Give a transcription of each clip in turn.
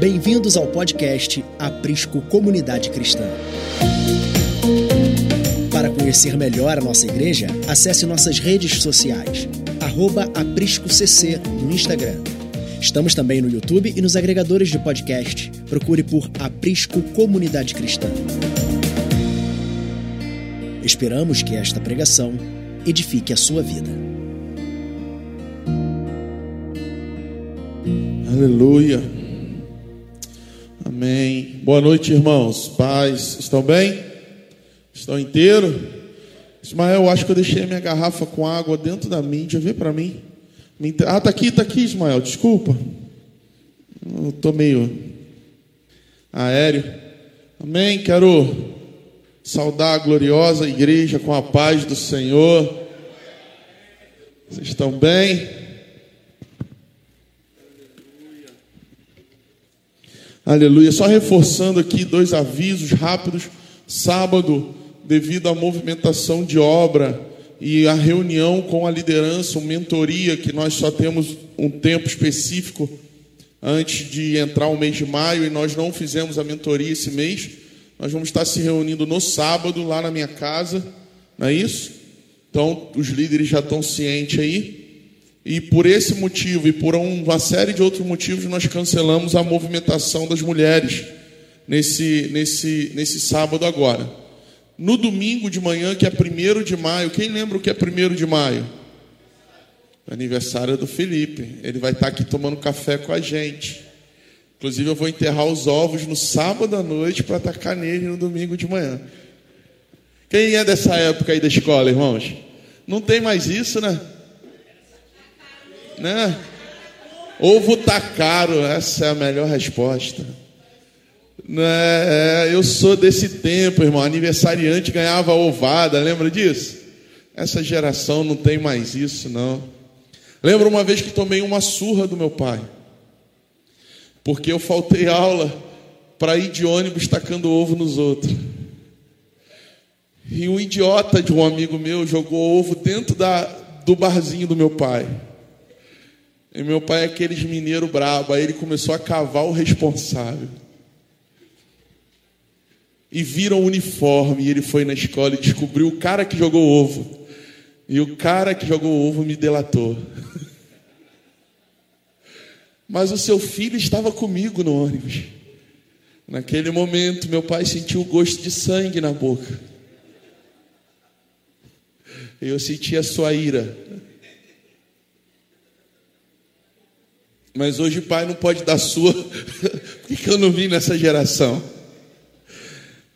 Bem-vindos ao podcast Aprisco Comunidade Cristã. Para conhecer melhor a nossa igreja, acesse nossas redes sociais, ApriscoCC no Instagram. Estamos também no YouTube e nos agregadores de podcast. Procure por Aprisco Comunidade Cristã. Esperamos que esta pregação edifique a sua vida. Aleluia. Amém. Boa noite, irmãos. Paz, estão bem? Estão inteiros? Ismael, acho que eu deixei a minha garrafa com água dentro da mídia. Vê para mim. Ah, tá aqui, tá aqui, Ismael. Desculpa. Eu tô meio aéreo. Amém. Quero saudar a gloriosa igreja com a paz do Senhor. Vocês estão bem? Aleluia. Só reforçando aqui dois avisos rápidos. Sábado, devido à movimentação de obra e a reunião com a liderança, uma mentoria, que nós só temos um tempo específico antes de entrar o mês de maio e nós não fizemos a mentoria esse mês. Nós vamos estar se reunindo no sábado lá na minha casa, não é isso? Então, os líderes já estão cientes aí. E por esse motivo e por uma série de outros motivos, nós cancelamos a movimentação das mulheres nesse, nesse, nesse sábado agora. No domingo de manhã, que é 1 de maio, quem lembra o que é 1 de maio? Aniversário do Felipe. Ele vai estar aqui tomando café com a gente. Inclusive, eu vou enterrar os ovos no sábado à noite para atacar nele no domingo de manhã. Quem é dessa época aí da escola, irmãos? Não tem mais isso, né? Né? Ovo tá caro, essa é a melhor resposta. Né? É, eu sou desse tempo, irmão. Aniversariante ganhava ovada, lembra disso? Essa geração não tem mais isso, não. Lembro uma vez que tomei uma surra do meu pai porque eu faltei aula para ir de ônibus tacando ovo nos outros. E um idiota de um amigo meu jogou ovo dentro da, do barzinho do meu pai. E meu pai é aqueles mineiro brabo, aí ele começou a cavar o responsável. E viram o uniforme, e ele foi na escola e descobriu o cara que jogou ovo. E o cara que jogou ovo me delatou. Mas o seu filho estava comigo no ônibus. Naquele momento, meu pai sentiu o gosto de sangue na boca. Eu senti a sua ira. Mas hoje o pai não pode dar sua, porque eu não vim nessa geração.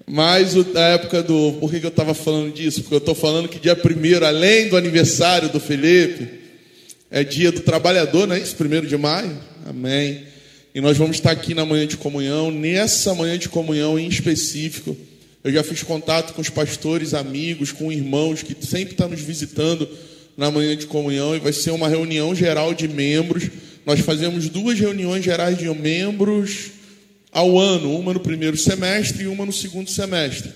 Mas a época do. Por que, que eu estava falando disso? Porque eu estou falando que dia primeiro, além do aniversário do Felipe, é dia do trabalhador, não é isso? Primeiro de maio. Amém. E nós vamos estar aqui na manhã de comunhão, nessa manhã de comunhão em específico. Eu já fiz contato com os pastores, amigos, com irmãos que sempre estão nos visitando na manhã de comunhão e vai ser uma reunião geral de membros. Nós fazemos duas reuniões gerais de membros ao ano, uma no primeiro semestre e uma no segundo semestre.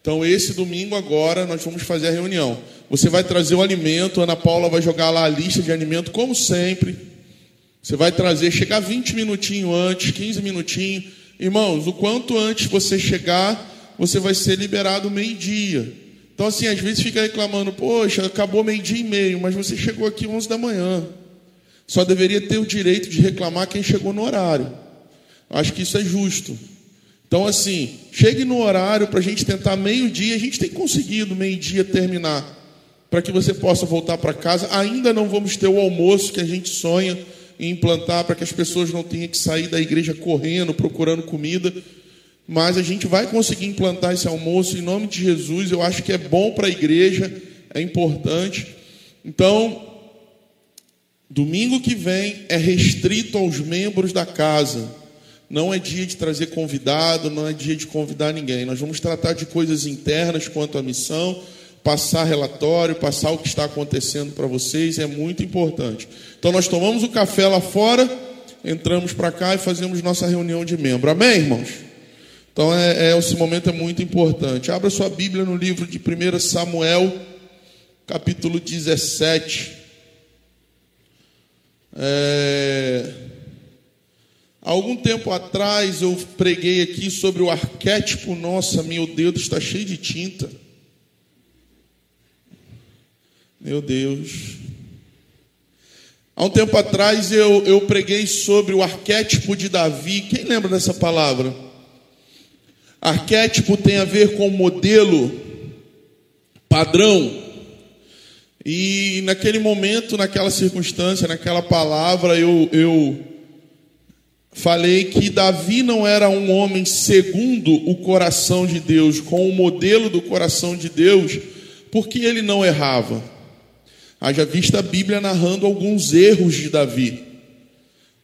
Então, esse domingo agora nós vamos fazer a reunião. Você vai trazer o alimento, a Ana Paula vai jogar lá a lista de alimento, como sempre. Você vai trazer, chegar 20 minutinhos antes, 15 minutinhos. Irmãos, o quanto antes você chegar, você vai ser liberado meio-dia. Então, assim, às vezes fica reclamando, poxa, acabou meio-dia e meio, mas você chegou aqui 11 da manhã. Só deveria ter o direito de reclamar quem chegou no horário. Acho que isso é justo. Então, assim, chegue no horário para a gente tentar meio-dia. A gente tem conseguido meio-dia terminar. Para que você possa voltar para casa. Ainda não vamos ter o almoço que a gente sonha e implantar para que as pessoas não tenham que sair da igreja correndo, procurando comida. Mas a gente vai conseguir implantar esse almoço em nome de Jesus. Eu acho que é bom para a igreja, é importante. Então, domingo que vem é restrito aos membros da casa. Não é dia de trazer convidado, não é dia de convidar ninguém. Nós vamos tratar de coisas internas quanto à missão passar relatório, passar o que está acontecendo para vocês, é muito importante. Então nós tomamos o café lá fora, entramos para cá e fazemos nossa reunião de membro. Amém, irmãos? Então é, é, esse momento é muito importante. Abra sua Bíblia no livro de 1 Samuel, capítulo 17. É... Algum tempo atrás eu preguei aqui sobre o arquétipo. Nossa, meu dedo está cheio de tinta. Meu Deus. Há um tempo atrás eu, eu preguei sobre o arquétipo de Davi. Quem lembra dessa palavra? Arquétipo tem a ver com modelo, padrão. E naquele momento, naquela circunstância, naquela palavra, eu, eu falei que Davi não era um homem segundo o coração de Deus, com o modelo do coração de Deus, porque ele não errava. Haja vista a Bíblia narrando alguns erros de Davi.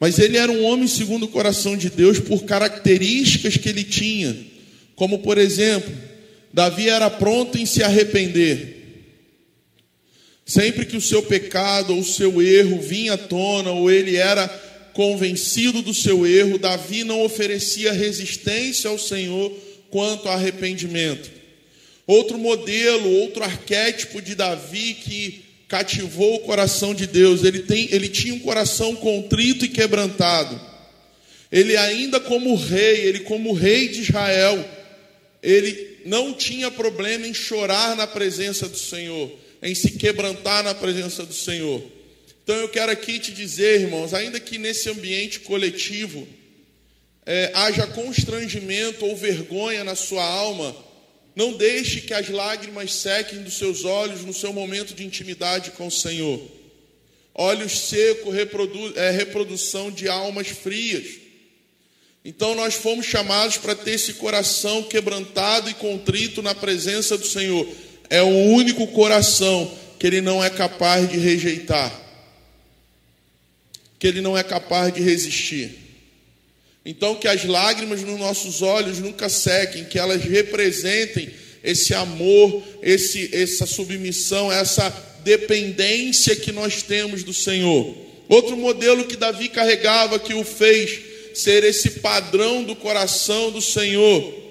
Mas ele era um homem segundo o coração de Deus por características que ele tinha. Como, por exemplo, Davi era pronto em se arrepender. Sempre que o seu pecado ou o seu erro vinha à tona, ou ele era convencido do seu erro, Davi não oferecia resistência ao Senhor quanto a arrependimento. Outro modelo, outro arquétipo de Davi que cativou o coração de Deus. Ele, tem, ele tinha um coração contrito e quebrantado. Ele, ainda como rei, ele, como rei de Israel, ele não tinha problema em chorar na presença do Senhor, em se quebrantar na presença do Senhor. Então eu quero aqui te dizer, irmãos, ainda que nesse ambiente coletivo é, haja constrangimento ou vergonha na sua alma, não deixe que as lágrimas sequem dos seus olhos no seu momento de intimidade com o Senhor. Olhos secos, reprodu é reprodução de almas frias. Então nós fomos chamados para ter esse coração quebrantado e contrito na presença do Senhor. É o único coração que Ele não é capaz de rejeitar, que Ele não é capaz de resistir. Então, que as lágrimas nos nossos olhos nunca sequem, que elas representem esse amor, esse, essa submissão, essa dependência que nós temos do Senhor. Outro modelo que Davi carregava, que o fez ser esse padrão do coração do Senhor.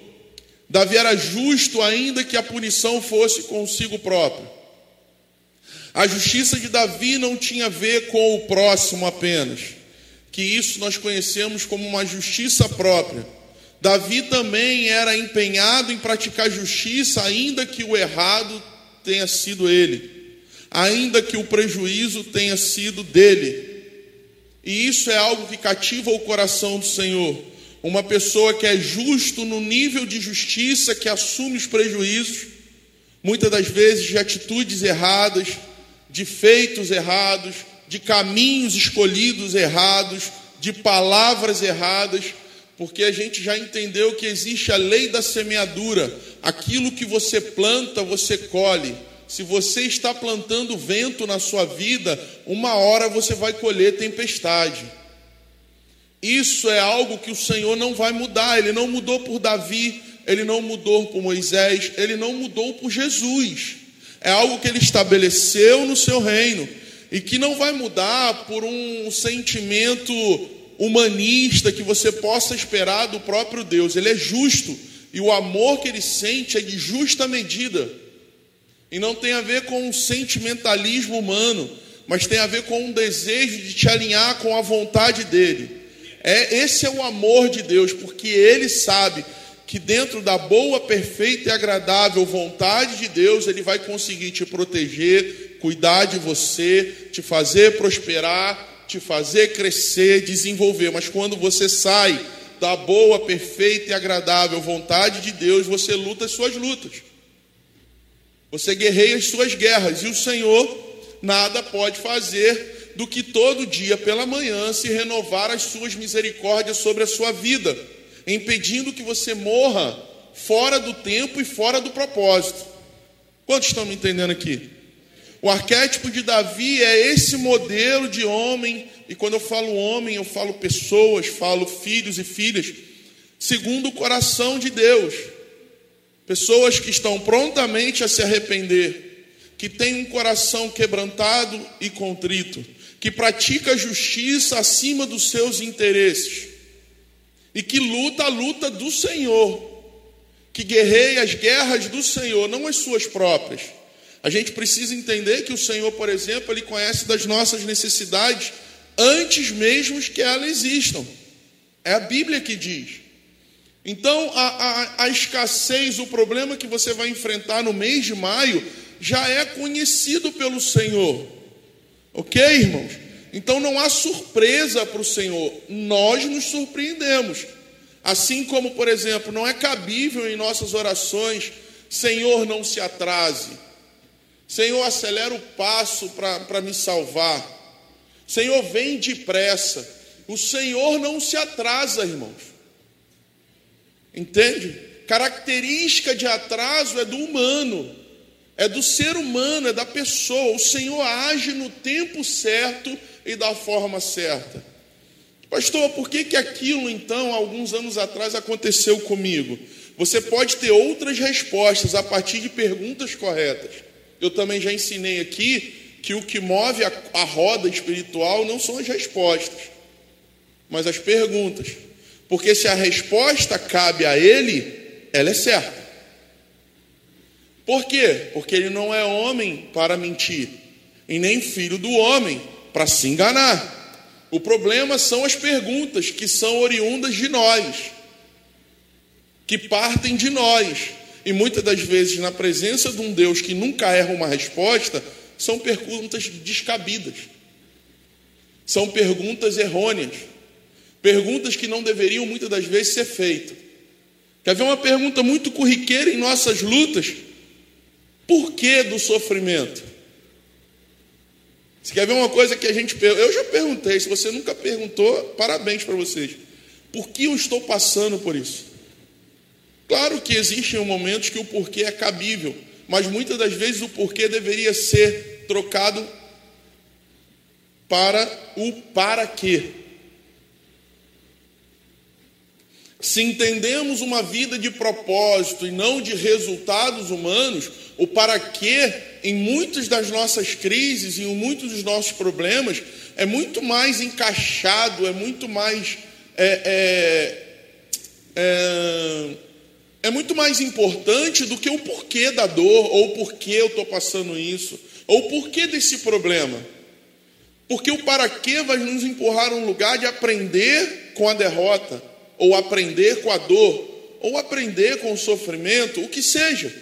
Davi era justo, ainda que a punição fosse consigo próprio. A justiça de Davi não tinha a ver com o próximo apenas que isso nós conhecemos como uma justiça própria. Davi também era empenhado em praticar justiça, ainda que o errado tenha sido ele, ainda que o prejuízo tenha sido dele. E isso é algo que cativa o coração do Senhor. Uma pessoa que é justo no nível de justiça, que assume os prejuízos, muitas das vezes de atitudes erradas, de feitos errados, de caminhos escolhidos errados, de palavras erradas, porque a gente já entendeu que existe a lei da semeadura. Aquilo que você planta, você colhe. Se você está plantando vento na sua vida, uma hora você vai colher tempestade. Isso é algo que o Senhor não vai mudar. Ele não mudou por Davi, ele não mudou por Moisés, ele não mudou por Jesus. É algo que ele estabeleceu no seu reino e que não vai mudar por um sentimento humanista que você possa esperar do próprio Deus. Ele é justo e o amor que ele sente é de justa medida. E não tem a ver com um sentimentalismo humano, mas tem a ver com um desejo de te alinhar com a vontade dele. É esse é o amor de Deus, porque ele sabe que dentro da boa, perfeita e agradável vontade de Deus, ele vai conseguir te proteger, cuidar de você, te fazer prosperar, te fazer crescer, desenvolver. Mas quando você sai da boa, perfeita e agradável vontade de Deus, você luta as suas lutas. Você guerreia as suas guerras. E o Senhor nada pode fazer do que todo dia pela manhã se renovar as suas misericórdias sobre a sua vida, impedindo que você morra fora do tempo e fora do propósito. Quantos estão me entendendo aqui? O arquétipo de Davi é esse modelo de homem, e quando eu falo homem, eu falo pessoas, falo filhos e filhas, segundo o coração de Deus. Pessoas que estão prontamente a se arrepender, que têm um coração quebrantado e contrito, que pratica a justiça acima dos seus interesses, e que luta a luta do Senhor, que guerreia as guerras do Senhor, não as suas próprias a gente precisa entender que o Senhor, por exemplo, Ele conhece das nossas necessidades antes mesmo que elas existam. É a Bíblia que diz. Então, a, a, a, escassez, o problema que você vai enfrentar no mês de maio, já é conhecido pelo Senhor. Ok, irmãos? Então não há surpresa para o Senhor, nós nos surpreendemos. Assim como, por exemplo, não é cabível em nossas orações, Senhor, não se atrase. Senhor, acelera o passo para me salvar. Senhor, vem depressa. O Senhor não se atrasa, irmãos. Entende? Característica de atraso é do humano, é do ser humano, é da pessoa. O Senhor age no tempo certo e da forma certa. Pastor, por que, que aquilo então, alguns anos atrás, aconteceu comigo? Você pode ter outras respostas a partir de perguntas corretas. Eu também já ensinei aqui que o que move a, a roda espiritual não são as respostas, mas as perguntas. Porque se a resposta cabe a ele, ela é certa. Por quê? Porque ele não é homem para mentir, e nem filho do homem para se enganar. O problema são as perguntas que são oriundas de nós, que partem de nós. E muitas das vezes, na presença de um Deus que nunca erra uma resposta, são perguntas descabidas, são perguntas errôneas, perguntas que não deveriam muitas das vezes ser feitas. Quer ver uma pergunta muito corriqueira em nossas lutas? Por que do sofrimento? Você quer ver uma coisa que a gente. Eu já perguntei, se você nunca perguntou, parabéns para vocês. Por que eu estou passando por isso? Claro que existem momentos que o porquê é cabível, mas muitas das vezes o porquê deveria ser trocado para o para quê. Se entendemos uma vida de propósito e não de resultados humanos, o para quê em muitas das nossas crises e em muitos dos nossos problemas é muito mais encaixado, é muito mais é, é, é, é muito mais importante do que o porquê da dor ou porquê eu estou passando isso ou porquê desse problema. Porque o para quê vai nos empurrar a um lugar de aprender com a derrota, ou aprender com a dor, ou aprender com o sofrimento, o que seja.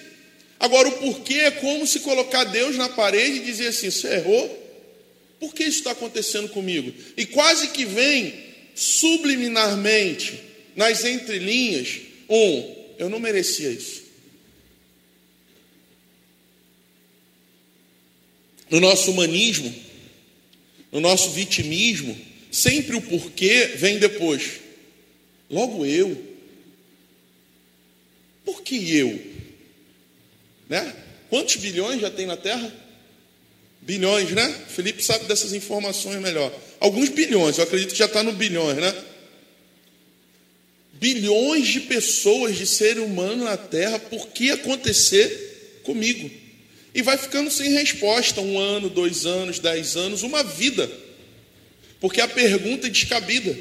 Agora, o porquê é como se colocar Deus na parede e dizer assim: você errou? Por que isso está acontecendo comigo? E quase que vem subliminarmente, nas entrelinhas, um: eu não merecia isso. No nosso humanismo, no nosso vitimismo, sempre o porquê vem depois. Logo eu. Por que eu? Né? Quantos bilhões já tem na Terra? Bilhões, né? Felipe sabe dessas informações melhor. Alguns bilhões, eu acredito que já está no bilhões, né? Bilhões de pessoas, de ser humano na Terra, por que acontecer comigo? E vai ficando sem resposta, um ano, dois anos, dez anos, uma vida. Porque a pergunta é descabida.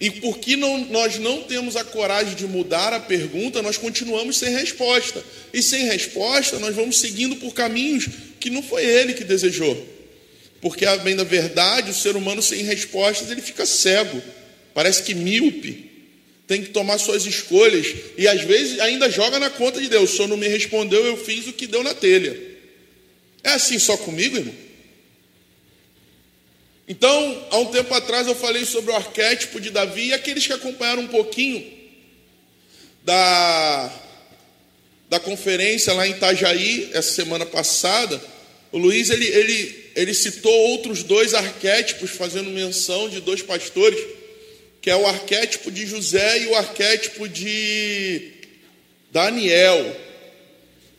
E porque não, nós não temos a coragem de mudar a pergunta, nós continuamos sem resposta. E sem resposta, nós vamos seguindo por caminhos que não foi ele que desejou. Porque, a bem da verdade, o ser humano sem respostas, ele fica cego. Parece que míope. Tem que tomar suas escolhas. E às vezes ainda joga na conta de Deus. O senhor não me respondeu, eu fiz o que deu na telha. É assim só comigo, irmão? Então, há um tempo atrás eu falei sobre o arquétipo de Davi e aqueles que acompanharam um pouquinho da, da conferência lá em Itajaí, essa semana passada, o Luiz ele, ele, ele citou outros dois arquétipos, fazendo menção de dois pastores, que é o arquétipo de José e o arquétipo de Daniel.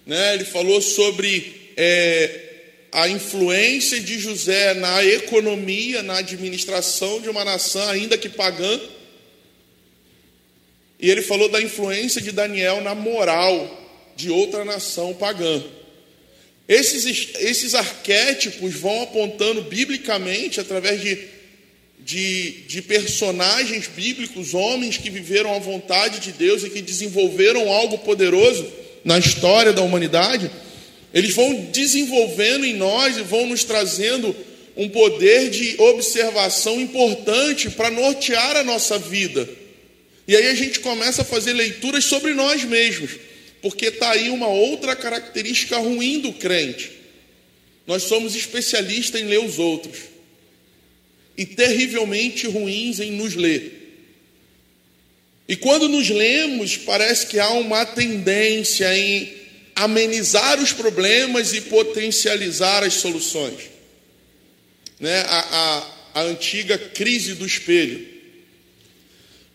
Né? Ele falou sobre é, a influência de José na economia, na administração de uma nação, ainda que pagã. E ele falou da influência de Daniel na moral de outra nação pagã. Esses, esses arquétipos vão apontando biblicamente, através de, de, de personagens bíblicos, homens que viveram a vontade de Deus e que desenvolveram algo poderoso na história da humanidade eles vão desenvolvendo em nós e vão nos trazendo um poder de observação importante para nortear a nossa vida. E aí a gente começa a fazer leituras sobre nós mesmos, porque está aí uma outra característica ruim do crente. Nós somos especialistas em ler os outros e terrivelmente ruins em nos ler. E quando nos lemos, parece que há uma tendência em amenizar os problemas e potencializar as soluções. Né? A, a, a antiga crise do espelho.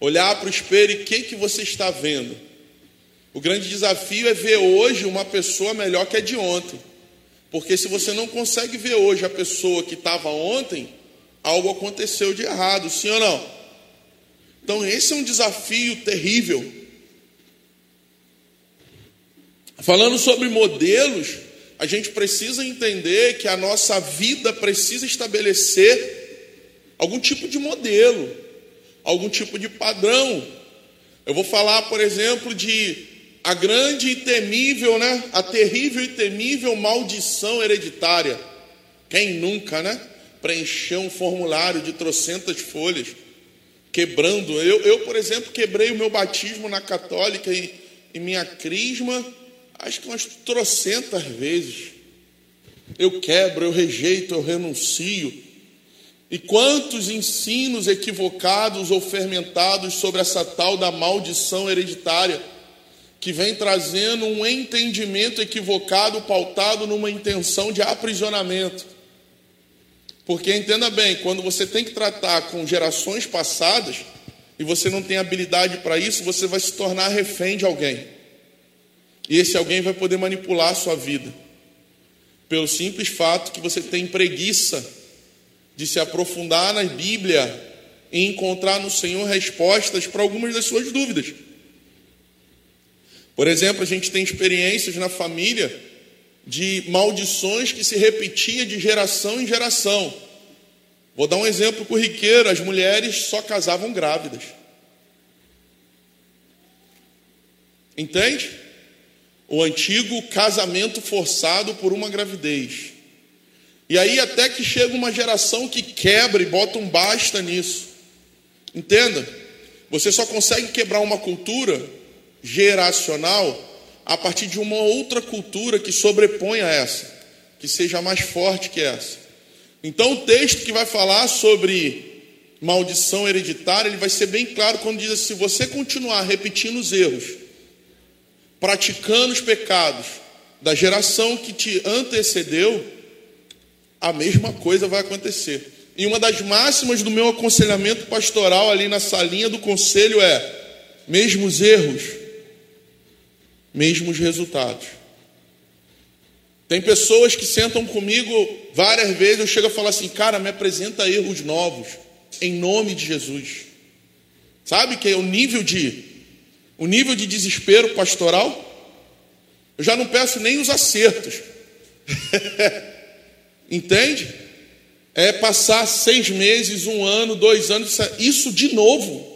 Olhar para o espelho e o que, que você está vendo? O grande desafio é ver hoje uma pessoa melhor que a de ontem. Porque se você não consegue ver hoje a pessoa que estava ontem, algo aconteceu de errado, sim ou não? Então, esse é um desafio terrível. Falando sobre modelos, a gente precisa entender que a nossa vida precisa estabelecer algum tipo de modelo, algum tipo de padrão. Eu vou falar, por exemplo, de a grande e temível, né? A terrível e temível maldição hereditária. Quem nunca, né? Preencheu um formulário de trocentas folhas quebrando. Eu, eu, por exemplo, quebrei o meu batismo na católica e, e minha crisma, acho que umas trocentas vezes. Eu quebro, eu rejeito, eu renuncio. E quantos ensinos equivocados ou fermentados sobre essa tal da maldição hereditária, que vem trazendo um entendimento equivocado, pautado numa intenção de aprisionamento. Porque entenda bem, quando você tem que tratar com gerações passadas e você não tem habilidade para isso, você vai se tornar refém de alguém. E esse alguém vai poder manipular a sua vida. Pelo simples fato que você tem preguiça de se aprofundar na Bíblia e encontrar no Senhor respostas para algumas das suas dúvidas. Por exemplo, a gente tem experiências na família de maldições que se repetia de geração em geração. Vou dar um exemplo corriqueiro: as mulheres só casavam grávidas. Entende? O antigo casamento forçado por uma gravidez. E aí, até que chega uma geração que quebra e bota um basta nisso. Entenda? Você só consegue quebrar uma cultura geracional a partir de uma outra cultura que sobrepõe a essa, que seja mais forte que essa. Então, o texto que vai falar sobre maldição hereditária, ele vai ser bem claro quando diz assim: se você continuar repetindo os erros, praticando os pecados da geração que te antecedeu, a mesma coisa vai acontecer. E uma das máximas do meu aconselhamento pastoral ali na salinha do conselho é: mesmo os erros, mesmos resultados. Tem pessoas que sentam comigo várias vezes, eu chego a falar assim, cara, me apresenta erros novos, em nome de Jesus. Sabe que é o nível de o nível de desespero pastoral? Eu já não peço nem os acertos. Entende? É passar seis meses, um ano, dois anos, isso de novo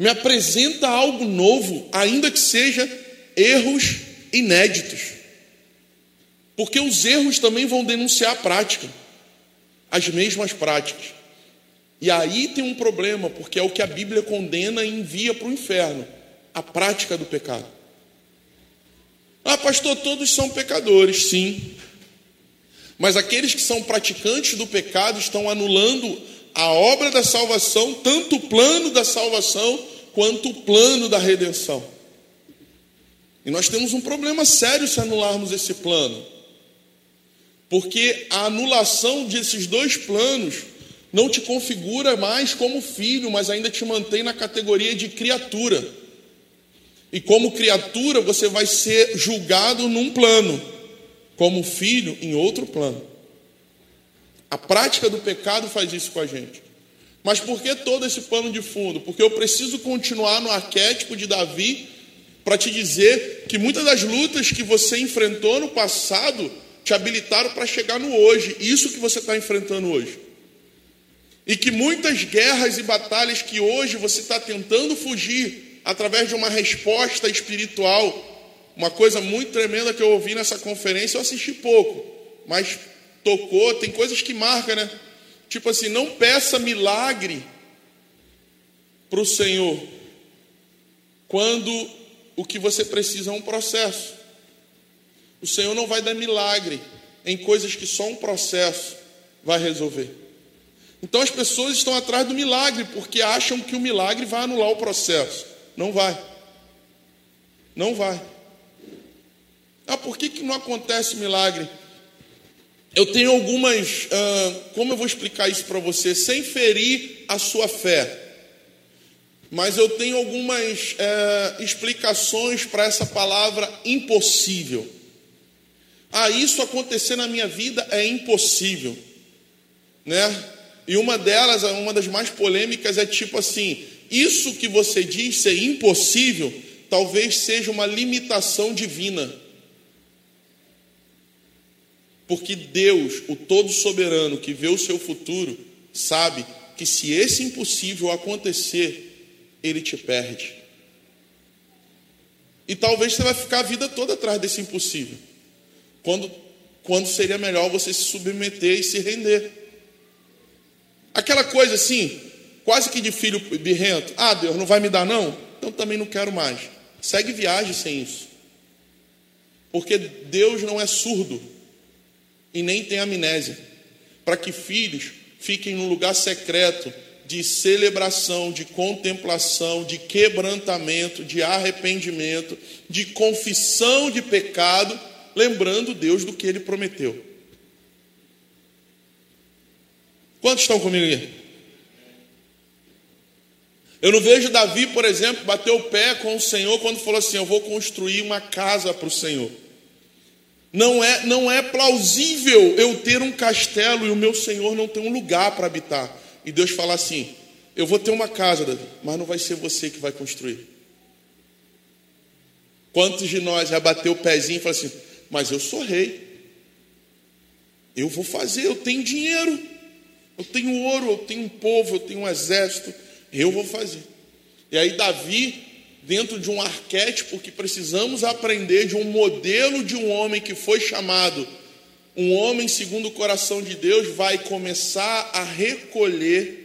me apresenta algo novo, ainda que seja erros inéditos. Porque os erros também vão denunciar a prática, as mesmas práticas. E aí tem um problema, porque é o que a Bíblia condena e envia para o inferno a prática do pecado. Ah, pastor, todos são pecadores, sim. Mas aqueles que são praticantes do pecado estão anulando a obra da salvação, tanto o plano da salvação quanto o plano da redenção. E nós temos um problema sério se anularmos esse plano. Porque a anulação desses dois planos não te configura mais como filho, mas ainda te mantém na categoria de criatura. E como criatura, você vai ser julgado num plano, como filho em outro plano. A prática do pecado faz isso com a gente. Mas por que todo esse pano de fundo? Porque eu preciso continuar no arquétipo de Davi para te dizer que muitas das lutas que você enfrentou no passado te habilitaram para chegar no hoje, isso que você está enfrentando hoje. E que muitas guerras e batalhas que hoje você está tentando fugir através de uma resposta espiritual, uma coisa muito tremenda que eu ouvi nessa conferência, eu assisti pouco, mas tocou, tem coisas que marcam, né? Tipo assim, não peça milagre para o Senhor quando o que você precisa é um processo. O Senhor não vai dar milagre em coisas que só um processo vai resolver. Então as pessoas estão atrás do milagre porque acham que o milagre vai anular o processo. Não vai. Não vai. Ah, por que, que não acontece milagre? Eu tenho algumas. Ah, como eu vou explicar isso para você? Sem ferir a sua fé. Mas eu tenho algumas eh, explicações para essa palavra impossível. Ah, isso acontecer na minha vida é impossível, né? E uma delas, uma das mais polêmicas é tipo assim: isso que você diz ser impossível, talvez seja uma limitação divina. Porque Deus, o todo soberano que vê o seu futuro, sabe que se esse impossível acontecer, ele te perde. E talvez você vai ficar a vida toda atrás desse impossível. Quando, quando seria melhor você se submeter e se render. Aquela coisa assim, quase que de filho birrento. Ah, Deus, não vai me dar não? Então também não quero mais. Segue viagem sem isso. Porque Deus não é surdo e nem tem amnésia. Para que filhos fiquem num lugar secreto de celebração, de contemplação, de quebrantamento, de arrependimento, de confissão de pecado lembrando Deus do que ele prometeu. Quantos estão comigo aqui? Eu não vejo Davi, por exemplo, bater o pé com o Senhor quando falou assim: Eu vou construir uma casa para o Senhor. Não é, não é plausível eu ter um castelo e o meu Senhor não ter um lugar para habitar. E Deus fala assim: Eu vou ter uma casa, Davi, mas não vai ser você que vai construir. Quantos de nós já bateu o pezinho e falou assim: mas eu sou rei. Eu vou fazer, eu tenho dinheiro, eu tenho ouro, eu tenho um povo, eu tenho um exército, eu vou fazer. E aí, Davi, dentro de um arquétipo que precisamos aprender, de um modelo de um homem que foi chamado um homem segundo o coração de Deus, vai começar a recolher.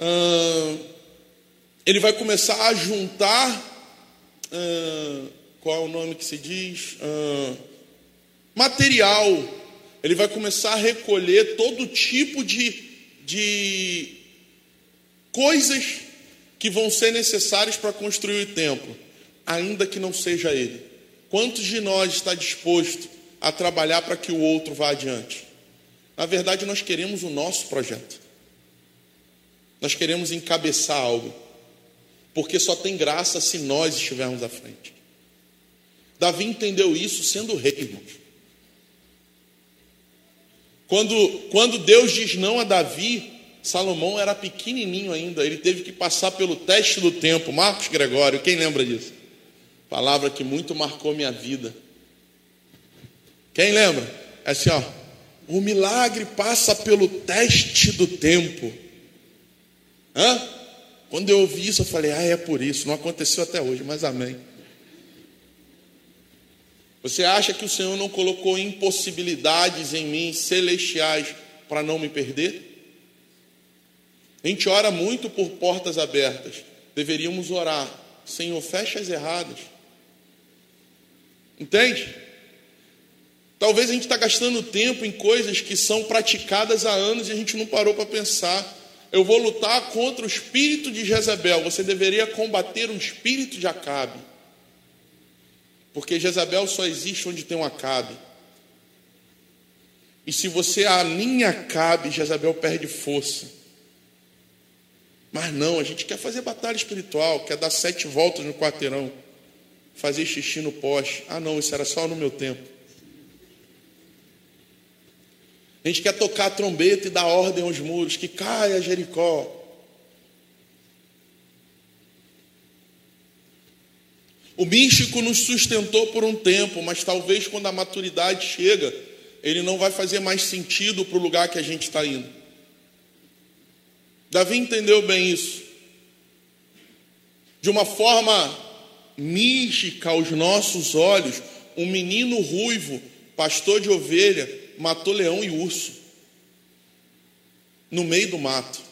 Hum, ele vai começar a juntar. Qual é o nome que se diz? Material. Ele vai começar a recolher todo tipo de, de coisas que vão ser necessárias para construir o templo, ainda que não seja ele. Quantos de nós está disposto a trabalhar para que o outro vá adiante? Na verdade, nós queremos o nosso projeto. Nós queremos encabeçar algo. Porque só tem graça se nós estivermos à frente. Davi entendeu isso sendo rei, irmãos. Quando, quando Deus diz não a Davi, Salomão era pequenininho ainda, ele teve que passar pelo teste do tempo. Marcos Gregório, quem lembra disso? Palavra que muito marcou minha vida. Quem lembra? É assim, ó. O milagre passa pelo teste do tempo. Hã? Quando eu ouvi isso, eu falei, ah, é por isso. Não aconteceu até hoje, mas amém. Você acha que o Senhor não colocou impossibilidades em mim celestiais para não me perder? A gente ora muito por portas abertas. Deveríamos orar, Senhor, fecha as erradas. Entende? Talvez a gente está gastando tempo em coisas que são praticadas há anos e a gente não parou para pensar. Eu vou lutar contra o espírito de Jezebel. Você deveria combater o espírito de Acabe. Porque Jezabel só existe onde tem um Acabe. E se você alinha Acabe, Jezabel perde força. Mas não, a gente quer fazer batalha espiritual, quer dar sete voltas no quarteirão, fazer xixi no poste. Ah, não, isso era só no meu tempo. A gente quer tocar a trombeta e dar ordem aos muros, que caia Jericó. O místico nos sustentou por um tempo, mas talvez quando a maturidade chega, ele não vai fazer mais sentido para o lugar que a gente está indo. Davi entendeu bem isso. De uma forma mística aos nossos olhos, um menino ruivo pastor de ovelha, matou leão e urso no meio do mato.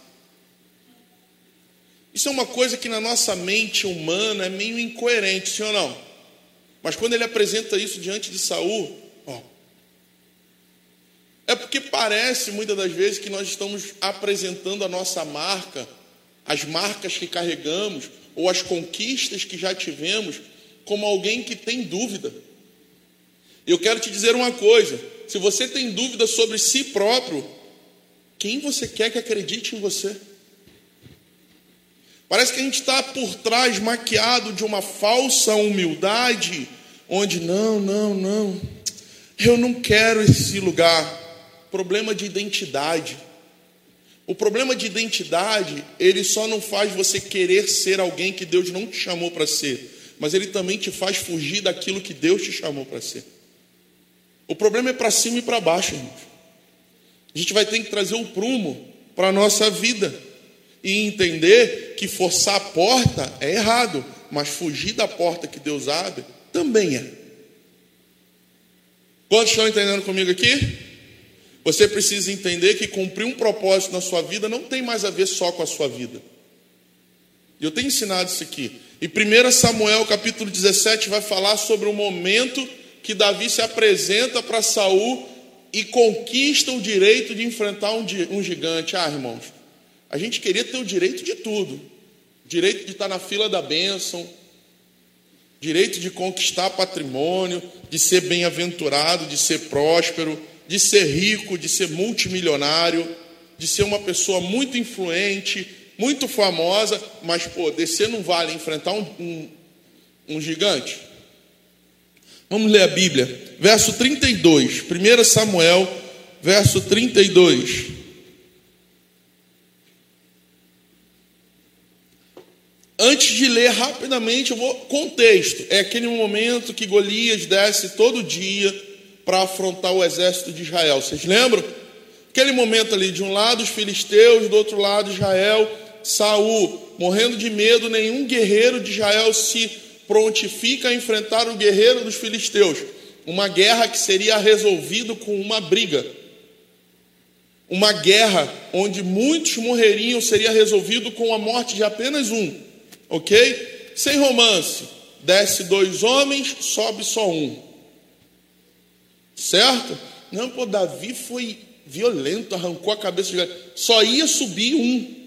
Isso é uma coisa que na nossa mente humana é meio incoerente, sim ou não? Mas quando ele apresenta isso diante de Saul, ó, é porque parece muitas das vezes que nós estamos apresentando a nossa marca, as marcas que carregamos ou as conquistas que já tivemos como alguém que tem dúvida. Eu quero te dizer uma coisa: se você tem dúvida sobre si próprio, quem você quer que acredite em você? Parece que a gente está por trás, maquiado de uma falsa humildade, onde não, não, não, eu não quero esse lugar. Problema de identidade. O problema de identidade, ele só não faz você querer ser alguém que Deus não te chamou para ser, mas ele também te faz fugir daquilo que Deus te chamou para ser. O problema é para cima e para baixo, irmãos. A gente vai ter que trazer o prumo para a nossa vida e entender que forçar a porta é errado, mas fugir da porta que Deus abre também é. Quantos estão entendendo comigo aqui? Você precisa entender que cumprir um propósito na sua vida não tem mais a ver só com a sua vida. Eu tenho ensinado isso aqui. E 1 Samuel capítulo 17 vai falar sobre o momento que Davi se apresenta para Saul e conquista o direito de enfrentar um gigante. Ah, irmãos, a gente queria ter o direito de tudo: direito de estar na fila da bênção, direito de conquistar patrimônio, de ser bem-aventurado, de ser próspero, de ser rico, de ser multimilionário, de ser uma pessoa muito influente, muito famosa, mas, pô, descer não vale enfrentar um, um, um gigante. Vamos ler a Bíblia, verso 32, 1 Samuel, verso 32. Antes de ler rapidamente, eu vou contexto. É aquele momento que Golias desce todo dia para afrontar o exército de Israel. Vocês lembram? Aquele momento ali, de um lado os filisteus, do outro lado Israel, Saul, morrendo de medo, nenhum guerreiro de Israel se prontifica a enfrentar o guerreiro dos filisteus. Uma guerra que seria resolvida com uma briga. Uma guerra onde muitos morreriam seria resolvido com a morte de apenas um ok? Sem romance. Desce dois homens, sobe só um. Certo? Não, pô, Davi foi violento, arrancou a cabeça de Só ia subir um.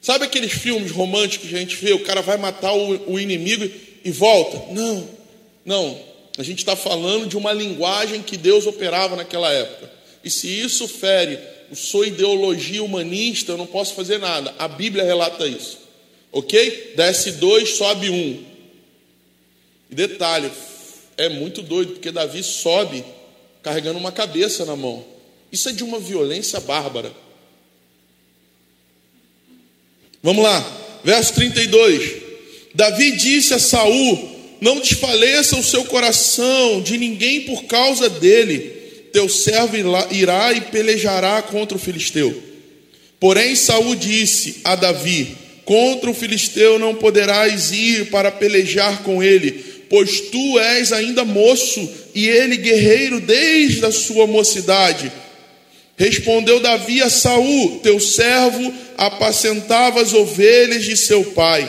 Sabe aqueles filmes românticos que a gente vê? O cara vai matar o, o inimigo e volta. Não, não. A gente está falando de uma linguagem que Deus operava naquela época. E se isso fere sua ideologia humanista, eu não posso fazer nada. A Bíblia relata isso. Ok? Desce dois, sobe um. E detalhe, é muito doido, porque Davi sobe carregando uma cabeça na mão. Isso é de uma violência bárbara. Vamos lá, verso 32. Davi disse a Saul: Não desfaleça o seu coração de ninguém por causa dele. Teu servo irá e pelejará contra o filisteu. Porém, Saul disse a Davi: Contra o filisteu não poderás ir para pelejar com ele, pois tu és ainda moço e ele guerreiro desde a sua mocidade. Respondeu Davi a Saul: Teu servo apacentava as ovelhas de seu pai.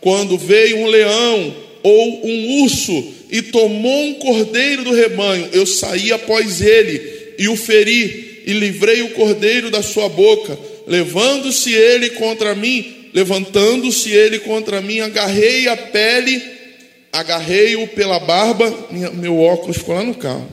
Quando veio um leão ou um urso e tomou um cordeiro do rebanho, eu saí após ele e o feri e livrei o cordeiro da sua boca. Levando-se ele contra mim, levantando-se ele contra mim, agarrei a pele, agarrei-o pela barba, minha, meu óculos ficou lá no carro.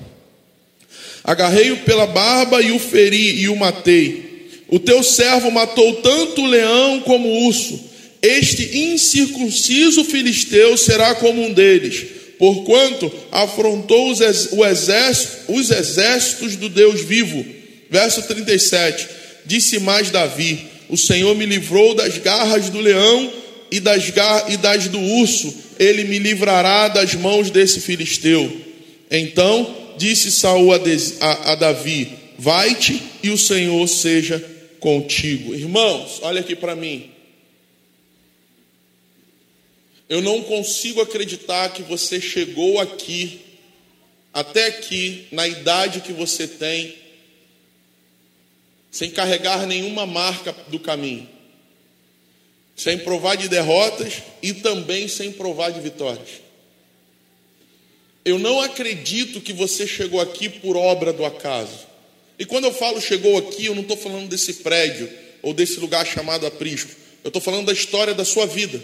Agarrei-o pela barba e o feri e o matei. O teu servo matou tanto o leão como o urso. Este incircunciso filisteu será como um deles, porquanto afrontou os, exército, os exércitos do Deus vivo. Verso 37. Disse mais Davi: o Senhor me livrou das garras do leão e das, gar... e das do urso, ele me livrará das mãos desse filisteu. Então disse Saul a, a, a Davi: Vai-te e o Senhor seja contigo. Irmãos, olha aqui para mim. Eu não consigo acreditar que você chegou aqui até aqui, na idade que você tem, sem carregar nenhuma marca do caminho, sem provar de derrotas e também sem provar de vitórias. Eu não acredito que você chegou aqui por obra do acaso. E quando eu falo chegou aqui, eu não estou falando desse prédio ou desse lugar chamado aprisco. Eu estou falando da história da sua vida.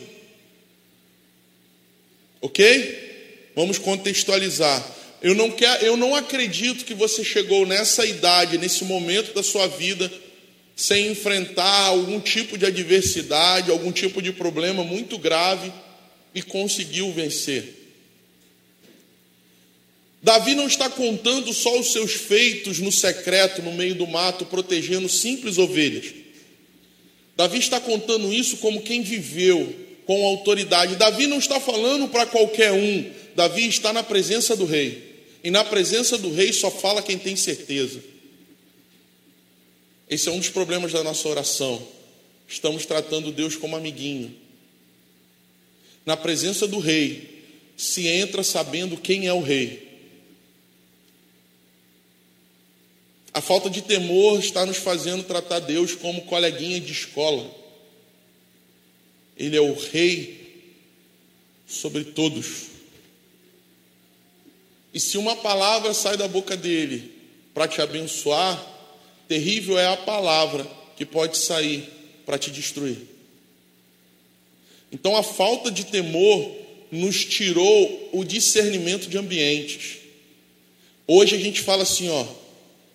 Ok? Vamos contextualizar. Eu não, quer, eu não acredito que você chegou nessa idade, nesse momento da sua vida, sem enfrentar algum tipo de adversidade, algum tipo de problema muito grave e conseguiu vencer. Davi não está contando só os seus feitos no secreto, no meio do mato, protegendo simples ovelhas. Davi está contando isso como quem viveu com autoridade. Davi não está falando para qualquer um. Davi está na presença do rei. E na presença do rei só fala quem tem certeza. Esse é um dos problemas da nossa oração. Estamos tratando Deus como amiguinho. Na presença do rei, se entra sabendo quem é o rei. A falta de temor está nos fazendo tratar Deus como coleguinha de escola. Ele é o rei sobre todos. E se uma palavra sai da boca dele para te abençoar, terrível é a palavra que pode sair para te destruir. Então a falta de temor nos tirou o discernimento de ambientes. Hoje a gente fala assim, ó,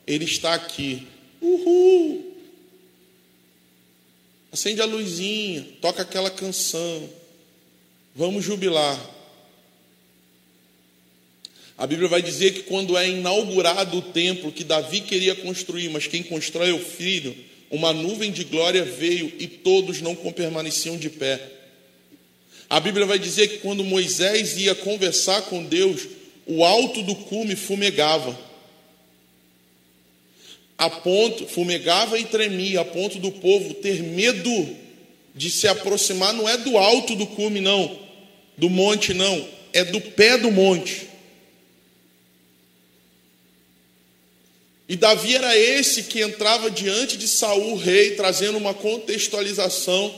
ele está aqui. Uhul! Acende a luzinha, toca aquela canção. Vamos jubilar. A Bíblia vai dizer que quando é inaugurado o templo que Davi queria construir, mas quem constrói é o filho, uma nuvem de glória veio e todos não permaneciam de pé. A Bíblia vai dizer que quando Moisés ia conversar com Deus, o alto do cume fumegava a ponto, fumegava e tremia, a ponto do povo ter medo de se aproximar, não é do alto do cume, não, do monte, não, é do pé do monte. E Davi era esse que entrava diante de Saul, rei, trazendo uma contextualização.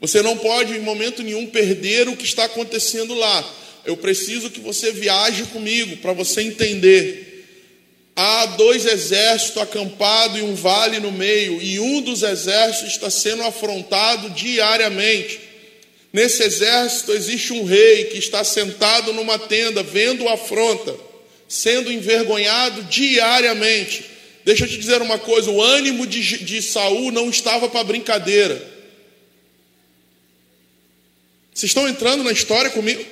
Você não pode em momento nenhum perder o que está acontecendo lá. Eu preciso que você viaje comigo para você entender há dois exércitos acampados e um vale no meio, e um dos exércitos está sendo afrontado diariamente. Nesse exército existe um rei que está sentado numa tenda, vendo a afronta, sendo envergonhado diariamente. Deixa eu te dizer uma coisa: o ânimo de, de Saul não estava para brincadeira. Vocês estão entrando na história comigo?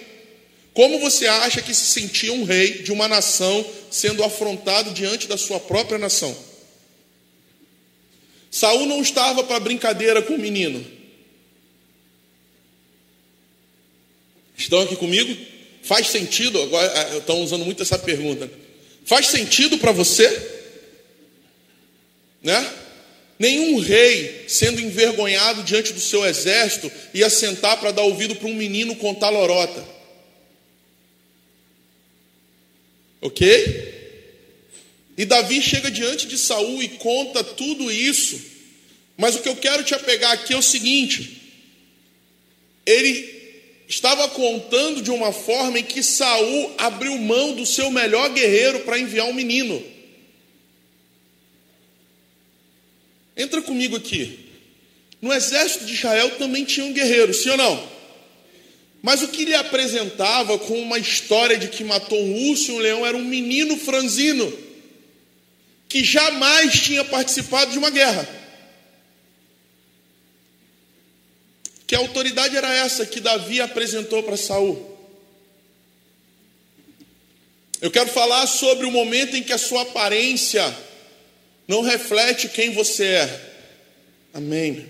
Como você acha que se sentia um rei de uma nação sendo afrontado diante da sua própria nação? Saul não estava para brincadeira com o menino. Estão aqui comigo? Faz sentido? Agora é, estão usando muito essa pergunta. Faz sentido para você? Né? Nenhum rei, sendo envergonhado diante do seu exército, ia sentar para dar ouvido para um menino contar lorota. Ok? E Davi chega diante de Saul e conta tudo isso. Mas o que eu quero te apegar aqui é o seguinte: ele estava contando de uma forma em que Saul abriu mão do seu melhor guerreiro para enviar um menino. Entra comigo aqui. No exército de Israel também tinha um guerreiro, sim ou não? Mas o que ele apresentava com uma história de que matou um urso e um leão era um menino franzino que jamais tinha participado de uma guerra. Que autoridade era essa que Davi apresentou para Saul? Eu quero falar sobre o momento em que a sua aparência não reflete quem você é. Amém.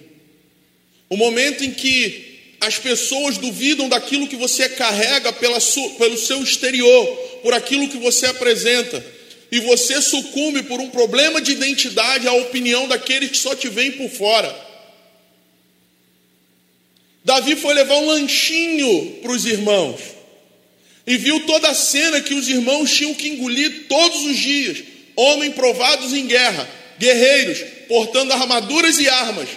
O momento em que as pessoas duvidam daquilo que você carrega pela sua, pelo seu exterior, por aquilo que você apresenta. E você sucumbe por um problema de identidade à opinião daqueles que só te veem por fora. Davi foi levar um lanchinho para os irmãos. E viu toda a cena que os irmãos tinham que engolir todos os dias. Homens provados em guerra, guerreiros, portando armaduras e armas.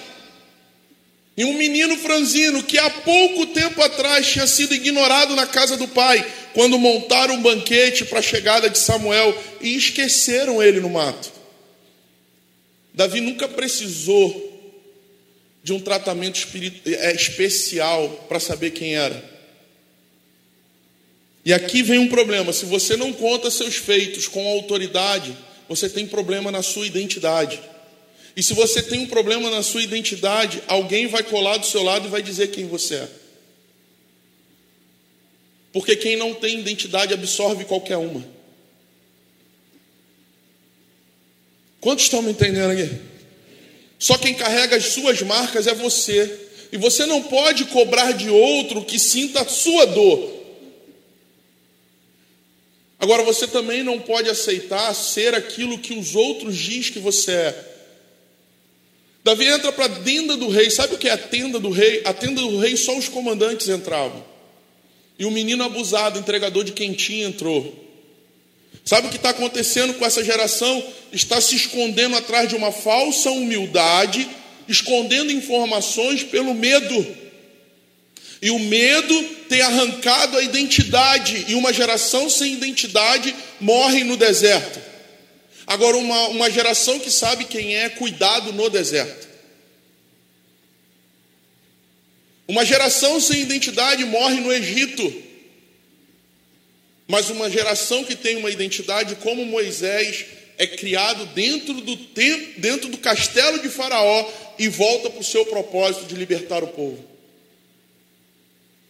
E um menino franzino que há pouco tempo atrás tinha sido ignorado na casa do pai, quando montaram um banquete para a chegada de Samuel e esqueceram ele no mato. Davi nunca precisou de um tratamento é, especial para saber quem era. E aqui vem um problema: se você não conta seus feitos com autoridade, você tem problema na sua identidade. E se você tem um problema na sua identidade, alguém vai colar do seu lado e vai dizer quem você é. Porque quem não tem identidade absorve qualquer uma. Quantos estão me entendendo aqui? Só quem carrega as suas marcas é você. E você não pode cobrar de outro que sinta a sua dor. Agora, você também não pode aceitar ser aquilo que os outros dizem que você é. Davi entra para a tenda do rei. Sabe o que é a tenda do rei? A tenda do rei só os comandantes entravam. E o menino abusado, entregador de quentinha, entrou. Sabe o que está acontecendo com essa geração? Está se escondendo atrás de uma falsa humildade, escondendo informações pelo medo. E o medo tem arrancado a identidade, e uma geração sem identidade morre no deserto. Agora, uma, uma geração que sabe quem é, cuidado no deserto. Uma geração sem identidade morre no Egito. Mas uma geração que tem uma identidade como Moisés é criado dentro do tempo, dentro do castelo de Faraó e volta para o seu propósito de libertar o povo.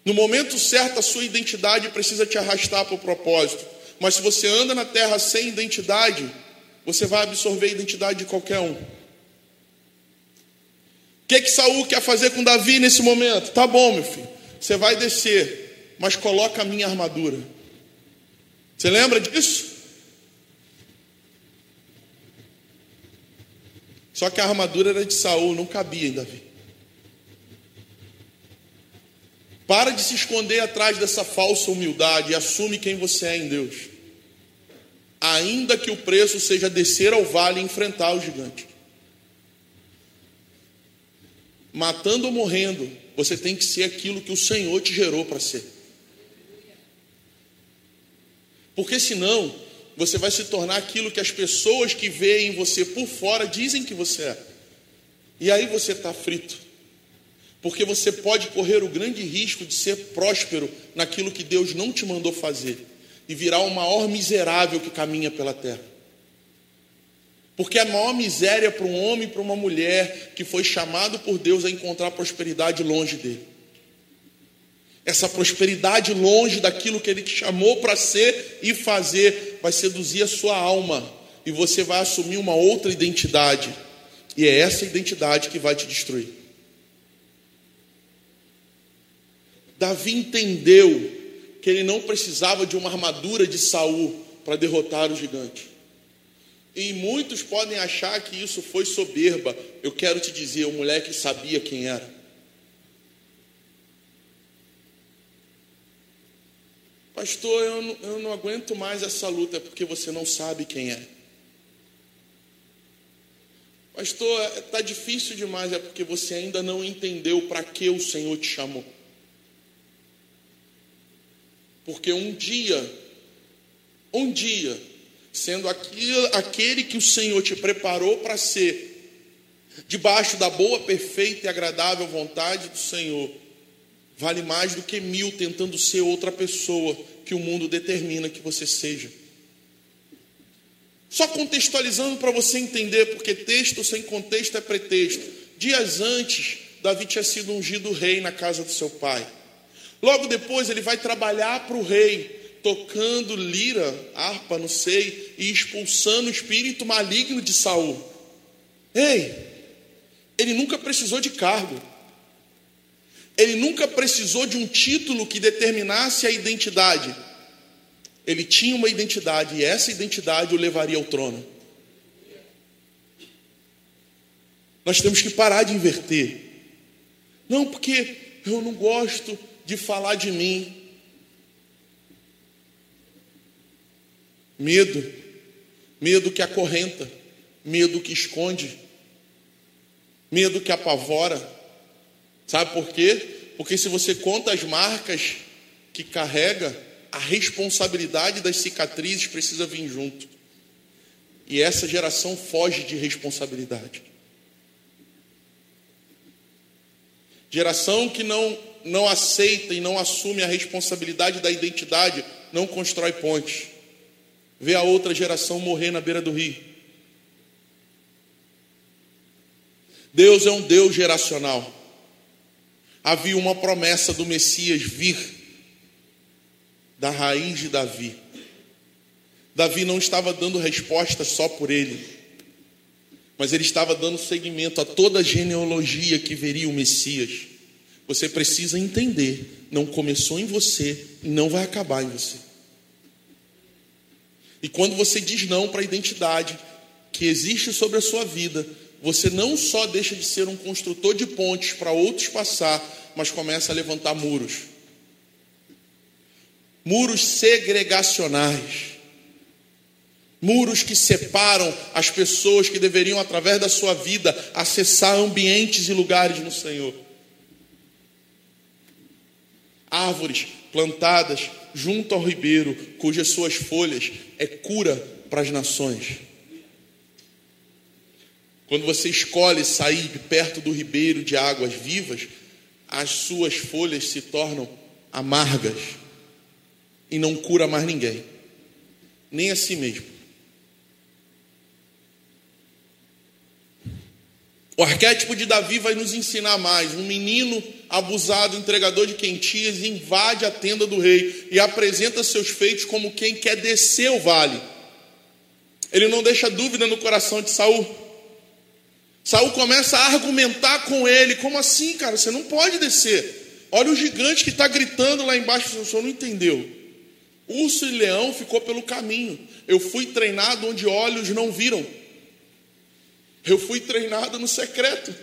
No momento certo, a sua identidade precisa te arrastar para o propósito. Mas se você anda na terra sem identidade, você vai absorver a identidade de qualquer um. O que que Saul quer fazer com Davi nesse momento? Tá bom, meu filho. Você vai descer, mas coloca a minha armadura. Você lembra disso? Só que a armadura era de Saul, não cabia em Davi. Para de se esconder atrás dessa falsa humildade e assume quem você é em Deus ainda que o preço seja descer ao vale e enfrentar o gigante. Matando ou morrendo, você tem que ser aquilo que o Senhor te gerou para ser. Porque senão, você vai se tornar aquilo que as pessoas que veem você por fora dizem que você é. E aí você está frito. Porque você pode correr o grande risco de ser próspero naquilo que Deus não te mandou fazer e virar o maior miserável que caminha pela terra. Porque a maior miséria para um homem e para uma mulher que foi chamado por Deus a encontrar prosperidade longe dele. Essa prosperidade longe daquilo que ele te chamou para ser e fazer vai seduzir a sua alma e você vai assumir uma outra identidade. E é essa identidade que vai te destruir. Davi entendeu que ele não precisava de uma armadura de Saul para derrotar o gigante. E muitos podem achar que isso foi soberba. Eu quero te dizer, o moleque sabia quem era. Pastor, eu não, eu não aguento mais essa luta, é porque você não sabe quem é. Pastor, está difícil demais, é porque você ainda não entendeu para que o Senhor te chamou. Porque um dia, um dia, sendo aquilo, aquele que o Senhor te preparou para ser, debaixo da boa, perfeita e agradável vontade do Senhor, vale mais do que mil tentando ser outra pessoa que o mundo determina que você seja. Só contextualizando para você entender, porque texto sem contexto é pretexto. Dias antes, Davi tinha sido ungido rei na casa do seu pai. Logo depois ele vai trabalhar para o rei, tocando lira, harpa, não sei, e expulsando o espírito maligno de Saul. Ei, ele nunca precisou de cargo. Ele nunca precisou de um título que determinasse a identidade. Ele tinha uma identidade e essa identidade o levaria ao trono. Nós temos que parar de inverter. Não, porque eu não gosto de falar de mim. Medo. Medo que acorrenta, medo que esconde, medo que apavora. Sabe por quê? Porque se você conta as marcas que carrega, a responsabilidade das cicatrizes precisa vir junto. E essa geração foge de responsabilidade. Geração que não, não aceita e não assume a responsabilidade da identidade, não constrói pontes. Vê a outra geração morrer na beira do rio. Deus é um Deus geracional. Havia uma promessa do Messias vir da raiz de Davi. Davi não estava dando resposta só por ele, mas ele estava dando seguimento a toda a genealogia que veria o Messias. Você precisa entender, não começou em você e não vai acabar em você. E quando você diz não para a identidade que existe sobre a sua vida, você não só deixa de ser um construtor de pontes para outros passar, mas começa a levantar muros. Muros segregacionais. Muros que separam as pessoas que deveriam, através da sua vida, acessar ambientes e lugares no Senhor. Árvores plantadas junto ao ribeiro, cujas suas folhas é cura para as nações. Quando você escolhe sair de perto do ribeiro de águas vivas, as suas folhas se tornam amargas e não cura mais ninguém, nem a si mesmo. O arquétipo de Davi vai nos ensinar mais. Um menino abusado, entregador de quentias, invade a tenda do rei e apresenta seus feitos como quem quer descer o vale. Ele não deixa dúvida no coração de Saul. Saul começa a argumentar com ele: como assim, cara? Você não pode descer. Olha o gigante que está gritando lá embaixo. O senhor não entendeu. Urso e leão ficou pelo caminho. Eu fui treinado onde olhos não viram. Eu fui treinado no secreto.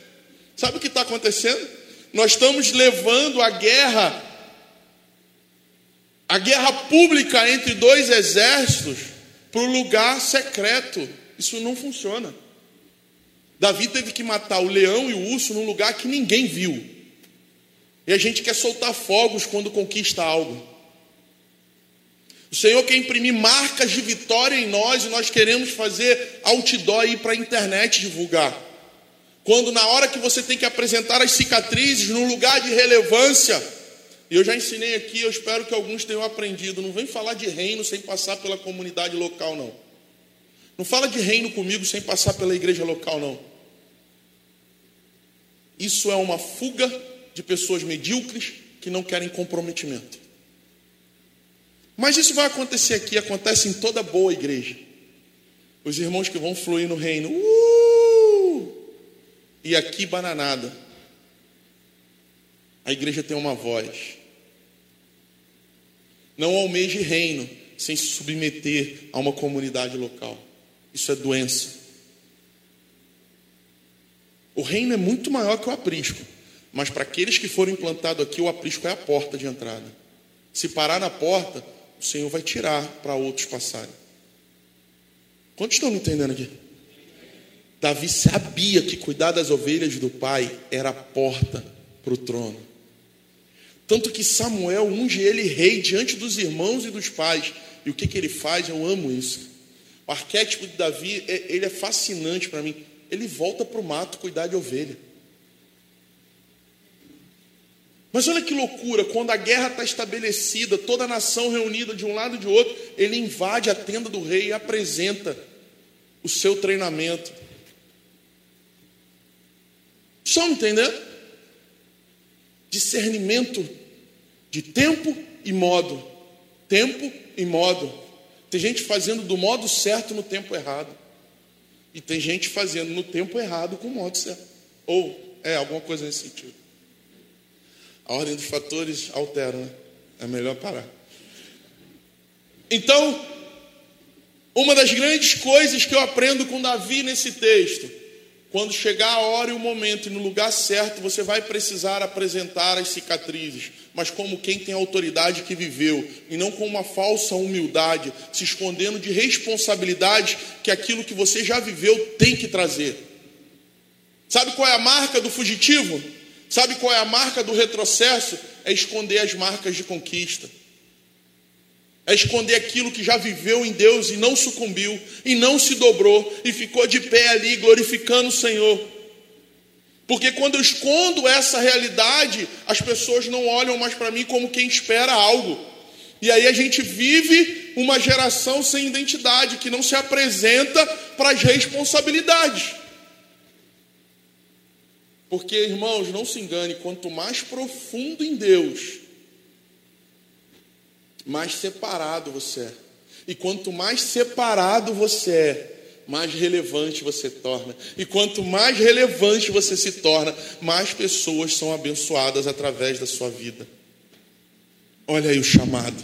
Sabe o que está acontecendo? Nós estamos levando a guerra, a guerra pública entre dois exércitos, para o lugar secreto. Isso não funciona. Davi teve que matar o leão e o urso num lugar que ninguém viu. E a gente quer soltar fogos quando conquista algo. O Senhor quer imprimir marcas de vitória em nós e nós queremos fazer outdoor e ir para a internet divulgar. Quando na hora que você tem que apresentar as cicatrizes num lugar de relevância, e eu já ensinei aqui, eu espero que alguns tenham aprendido, não vem falar de reino sem passar pela comunidade local, não. Não fala de reino comigo sem passar pela igreja local, não. Isso é uma fuga de pessoas medíocres que não querem comprometimento. Mas isso vai acontecer aqui, acontece em toda boa igreja. Os irmãos que vão fluir no reino, uh! e aqui bananada. A igreja tem uma voz. Não almeje reino sem se submeter a uma comunidade local. Isso é doença. O reino é muito maior que o aprisco, mas para aqueles que foram implantados aqui, o aprisco é a porta de entrada. Se parar na porta, o Senhor vai tirar para outros passarem. Quantos estão me entendendo aqui? Davi sabia que cuidar das ovelhas do pai era a porta para o trono. Tanto que Samuel unge ele rei diante dos irmãos e dos pais. E o que, que ele faz? Eu amo isso. O arquétipo de Davi, é, ele é fascinante para mim. Ele volta para o mato cuidar de ovelha. Mas olha que loucura, quando a guerra está estabelecida, toda a nação reunida de um lado e de outro, ele invade a tenda do rei e apresenta o seu treinamento. Estão entendendo? Discernimento de tempo e modo. Tempo e modo. Tem gente fazendo do modo certo no tempo errado. E tem gente fazendo no tempo errado com o modo certo. Ou, é, alguma coisa nesse sentido. A ordem dos fatores altera, né? É melhor parar. Então, uma das grandes coisas que eu aprendo com Davi nesse texto, Quando chegar a hora e o momento e no lugar certo, você vai precisar apresentar as cicatrizes, mas como quem tem autoridade que viveu, e não com uma falsa humildade, se escondendo de responsabilidades que aquilo que você já viveu tem que trazer. Sabe qual é a marca do fugitivo? Sabe qual é a marca do retrocesso? É esconder as marcas de conquista. É esconder aquilo que já viveu em Deus e não sucumbiu, e não se dobrou, e ficou de pé ali glorificando o Senhor. Porque quando eu escondo essa realidade, as pessoas não olham mais para mim como quem espera algo. E aí a gente vive uma geração sem identidade, que não se apresenta para as responsabilidades. Porque, irmãos, não se engane, quanto mais profundo em Deus, mais separado você é. E quanto mais separado você é, mais relevante você torna. E quanto mais relevante você se torna, mais pessoas são abençoadas através da sua vida. Olha aí o chamado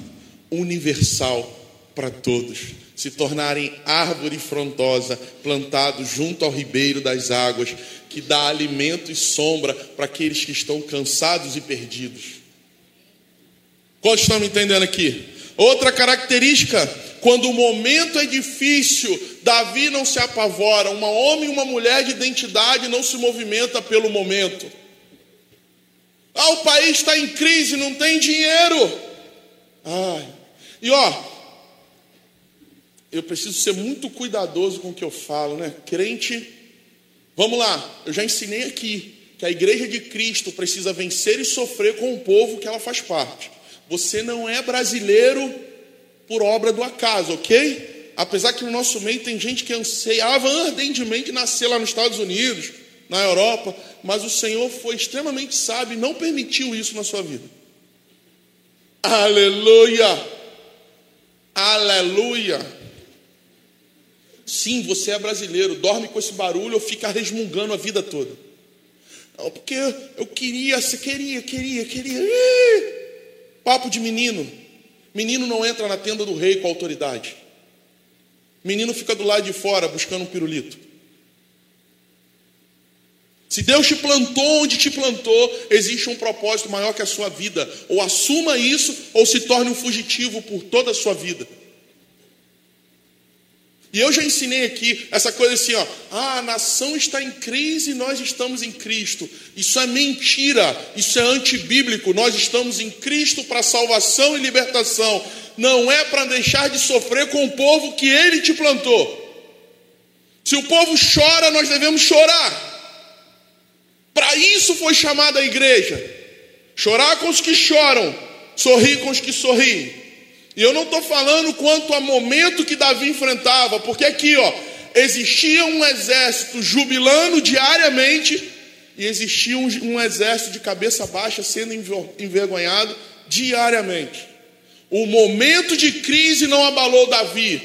universal para todos. Se tornarem árvore frondosa, plantado junto ao ribeiro das águas, que dá alimento e sombra para aqueles que estão cansados e perdidos. Quantos estão me entendendo aqui? Outra característica, quando o momento é difícil, Davi não se apavora. Um homem e uma mulher de identidade não se movimenta pelo momento. Ah, o país está em crise, não tem dinheiro. Ai. E ó, eu preciso ser muito cuidadoso com o que eu falo, né? Crente, vamos lá, eu já ensinei aqui que a igreja de Cristo precisa vencer e sofrer com o povo que ela faz parte. Você não é brasileiro por obra do acaso, ok? Apesar que no nosso meio tem gente que anseiava ardentemente nascer lá nos Estados Unidos, na Europa, mas o Senhor foi extremamente sábio e não permitiu isso na sua vida. Aleluia! Aleluia! Sim, você é brasileiro, dorme com esse barulho ou fica resmungando a vida toda. Não, porque eu queria, você queria, queria, queria. Papo de menino. Menino não entra na tenda do rei com autoridade. Menino fica do lado de fora buscando um pirulito. Se Deus te plantou onde te plantou, existe um propósito maior que a sua vida. Ou assuma isso, ou se torne um fugitivo por toda a sua vida. E eu já ensinei aqui essa coisa assim, ó, ah, a nação está em crise e nós estamos em Cristo. Isso é mentira, isso é antibíblico. Nós estamos em Cristo para salvação e libertação. Não é para deixar de sofrer com o povo que ele te plantou. Se o povo chora, nós devemos chorar. Para isso foi chamada a igreja. Chorar com os que choram, sorrir com os que sorriem. E eu não estou falando quanto a momento que Davi enfrentava, porque aqui, ó, existia um exército jubilando diariamente e existia um, um exército de cabeça baixa sendo envergonhado diariamente. O momento de crise não abalou Davi.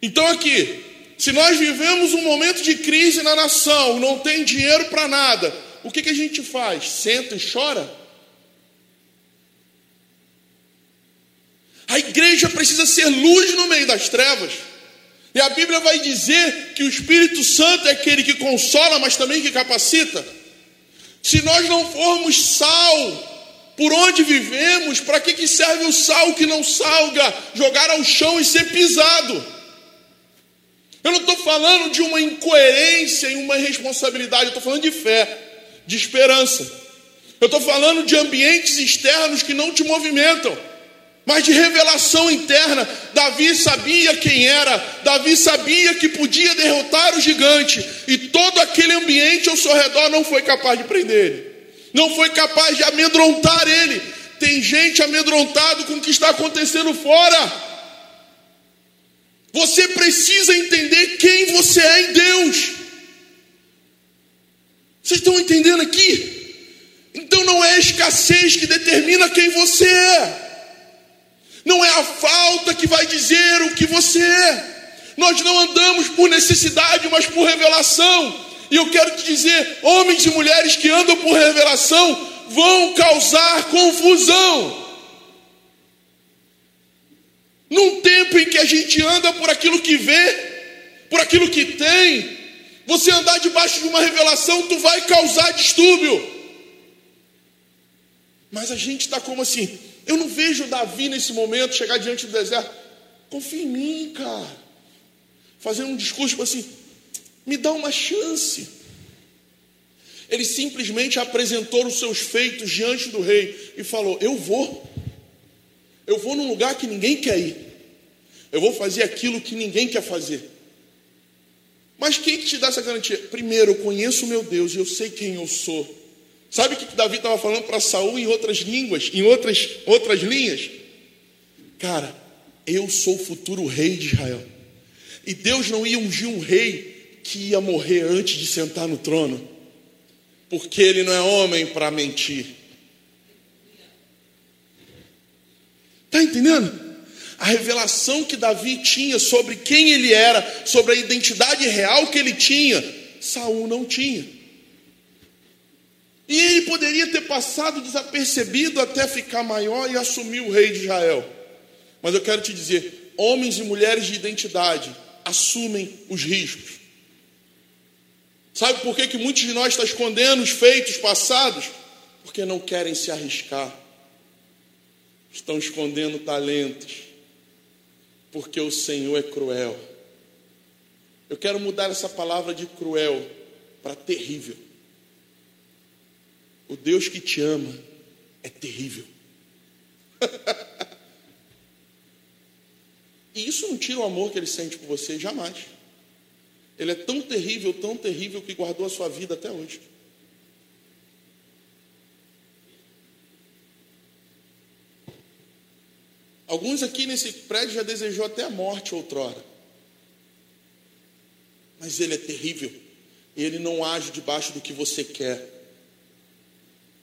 Então aqui, se nós vivemos um momento de crise na nação, não tem dinheiro para nada, o que, que a gente faz? Senta e chora? A igreja precisa ser luz no meio das trevas. E a Bíblia vai dizer que o Espírito Santo é aquele que consola, mas também que capacita. Se nós não formos sal, por onde vivemos, para que, que serve o sal que não salga? Jogar ao chão e ser pisado. Eu não estou falando de uma incoerência e uma irresponsabilidade, eu estou falando de fé, de esperança. Eu estou falando de ambientes externos que não te movimentam mas de revelação interna. Davi sabia quem era, Davi sabia que podia derrotar o gigante, e todo aquele ambiente ao seu redor não foi capaz de prender ele, não foi capaz de amedrontar ele. Tem gente amedrontado com o que está acontecendo fora. Você precisa entender quem você é em Deus. Vocês estão entendendo aqui? Então não é a escassez que determina quem você é. Não é a falta que vai dizer o que você é. Nós não andamos por necessidade, mas por revelação. E eu quero te dizer: homens e mulheres que andam por revelação vão causar confusão. Num tempo em que a gente anda por aquilo que vê, por aquilo que tem, Você andar debaixo de uma revelação, tu vai causar distúrbio. Mas a gente está como assim? Eu não vejo Davi nesse momento chegar diante do deserto. Confia em mim, cara. Fazendo um discurso tipo assim: me dá uma chance. Ele simplesmente apresentou os seus feitos diante do rei e falou: Eu vou. Eu vou num lugar que ninguém quer ir. Eu vou fazer aquilo que ninguém quer fazer. Mas quem que te dá essa garantia? Primeiro, eu conheço o meu Deus e eu sei quem eu sou. Sabe o que Davi estava falando para Saul em outras línguas, em outras, outras linhas? Cara, eu sou o futuro rei de Israel. E Deus não ia ungir um rei que ia morrer antes de sentar no trono, porque ele não é homem para mentir. Está entendendo? A revelação que Davi tinha sobre quem ele era, sobre a identidade real que ele tinha, Saul não tinha. E ele poderia ter passado desapercebido até ficar maior e assumir o rei de Israel. Mas eu quero te dizer: homens e mulheres de identidade assumem os riscos. Sabe por que, que muitos de nós estão escondendo os feitos passados? Porque não querem se arriscar. Estão escondendo talentos. Porque o Senhor é cruel. Eu quero mudar essa palavra de cruel para terrível. O Deus que te ama é terrível. e isso não tira o amor que ele sente por você, jamais. Ele é tão terrível, tão terrível que guardou a sua vida até hoje. Alguns aqui nesse prédio já desejou até a morte outrora. Mas ele é terrível. Ele não age debaixo do que você quer.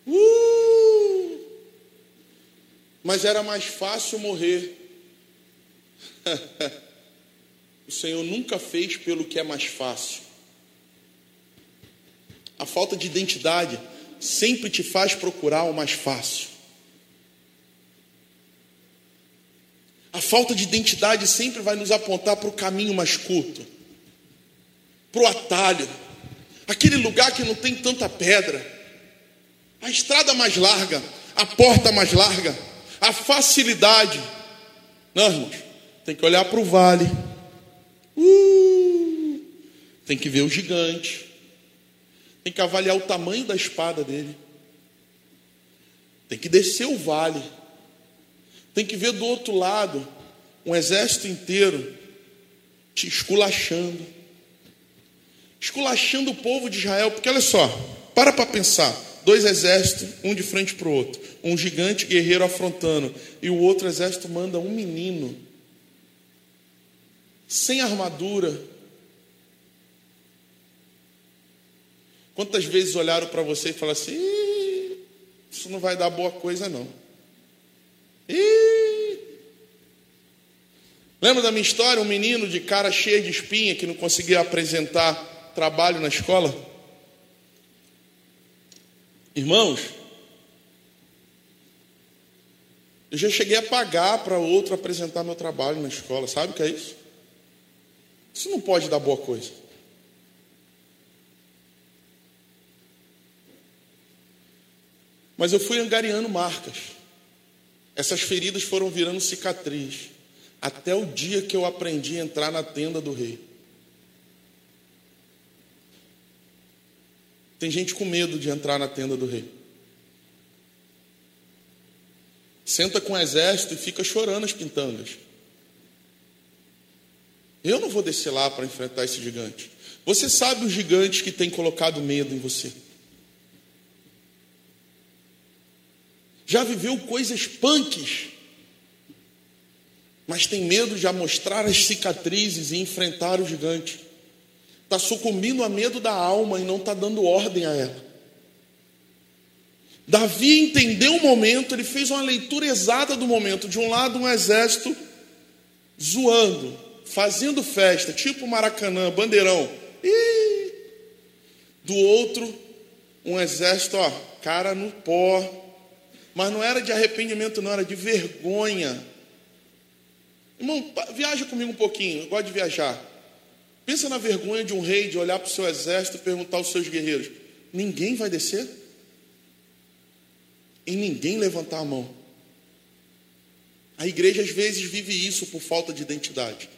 Uh! Mas era mais fácil morrer. o Senhor nunca fez pelo que é mais fácil. A falta de identidade sempre te faz procurar o mais fácil. A falta de identidade sempre vai nos apontar para o caminho mais curto, para o atalho, aquele lugar que não tem tanta pedra a estrada mais larga, a porta mais larga, a facilidade. Não, irmãos, tem que olhar para o vale. Uh, tem que ver o gigante. Tem que avaliar o tamanho da espada dele. Tem que descer o vale. Tem que ver do outro lado um exército inteiro te esculachando. Esculachando o povo de Israel, porque olha só, para para pensar dois exércitos, um de frente para o outro, um gigante guerreiro afrontando, e o outro exército manda um menino, sem armadura. Quantas vezes olharam para você e falaram assim: isso não vai dar boa coisa, não. Lembra da minha história? Um menino de cara cheia de espinha que não conseguia apresentar trabalho na escola? Irmãos, eu já cheguei a pagar para outro apresentar meu trabalho na escola, sabe o que é isso? Isso não pode dar boa coisa. Mas eu fui angariando marcas. Essas feridas foram virando cicatriz. Até o dia que eu aprendi a entrar na tenda do rei. Tem gente com medo de entrar na tenda do rei. Senta com o exército e fica chorando as pintangas. Eu não vou descer lá para enfrentar esse gigante. Você sabe os gigantes que têm colocado medo em você. Já viveu coisas punks, mas tem medo de mostrar as cicatrizes e enfrentar o gigante está sucumbindo a medo da alma e não está dando ordem a ela. Davi entendeu o momento, ele fez uma leitura exata do momento. De um lado, um exército zoando, fazendo festa, tipo Maracanã, bandeirão. E do outro, um exército, ó, cara no pó. Mas não era de arrependimento, não, era de vergonha. Irmão, viaja comigo um pouquinho, eu gosto de viajar. Pensa na vergonha de um rei de olhar para o seu exército e perguntar aos seus guerreiros: ninguém vai descer? E ninguém levantar a mão. A igreja às vezes vive isso por falta de identidade.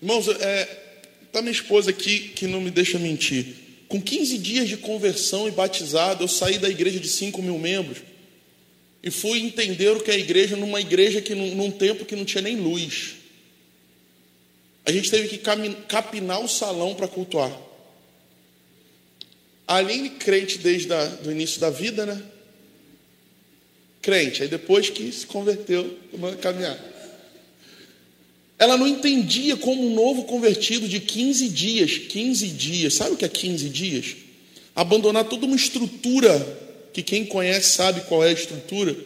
Irmãos, é, tá minha esposa aqui que não me deixa mentir. Com 15 dias de conversão e batizado, eu saí da igreja de 5 mil membros e fui entender o que é a igreja numa igreja que num tempo que não tinha nem luz. A gente teve que capinar o salão para cultuar. A Aline, crente desde o início da vida, né? Crente, aí depois que se converteu, começou caminhar. Ela não entendia como um novo convertido de 15 dias, 15 dias, sabe o que é 15 dias? Abandonar toda uma estrutura, que quem conhece sabe qual é a estrutura,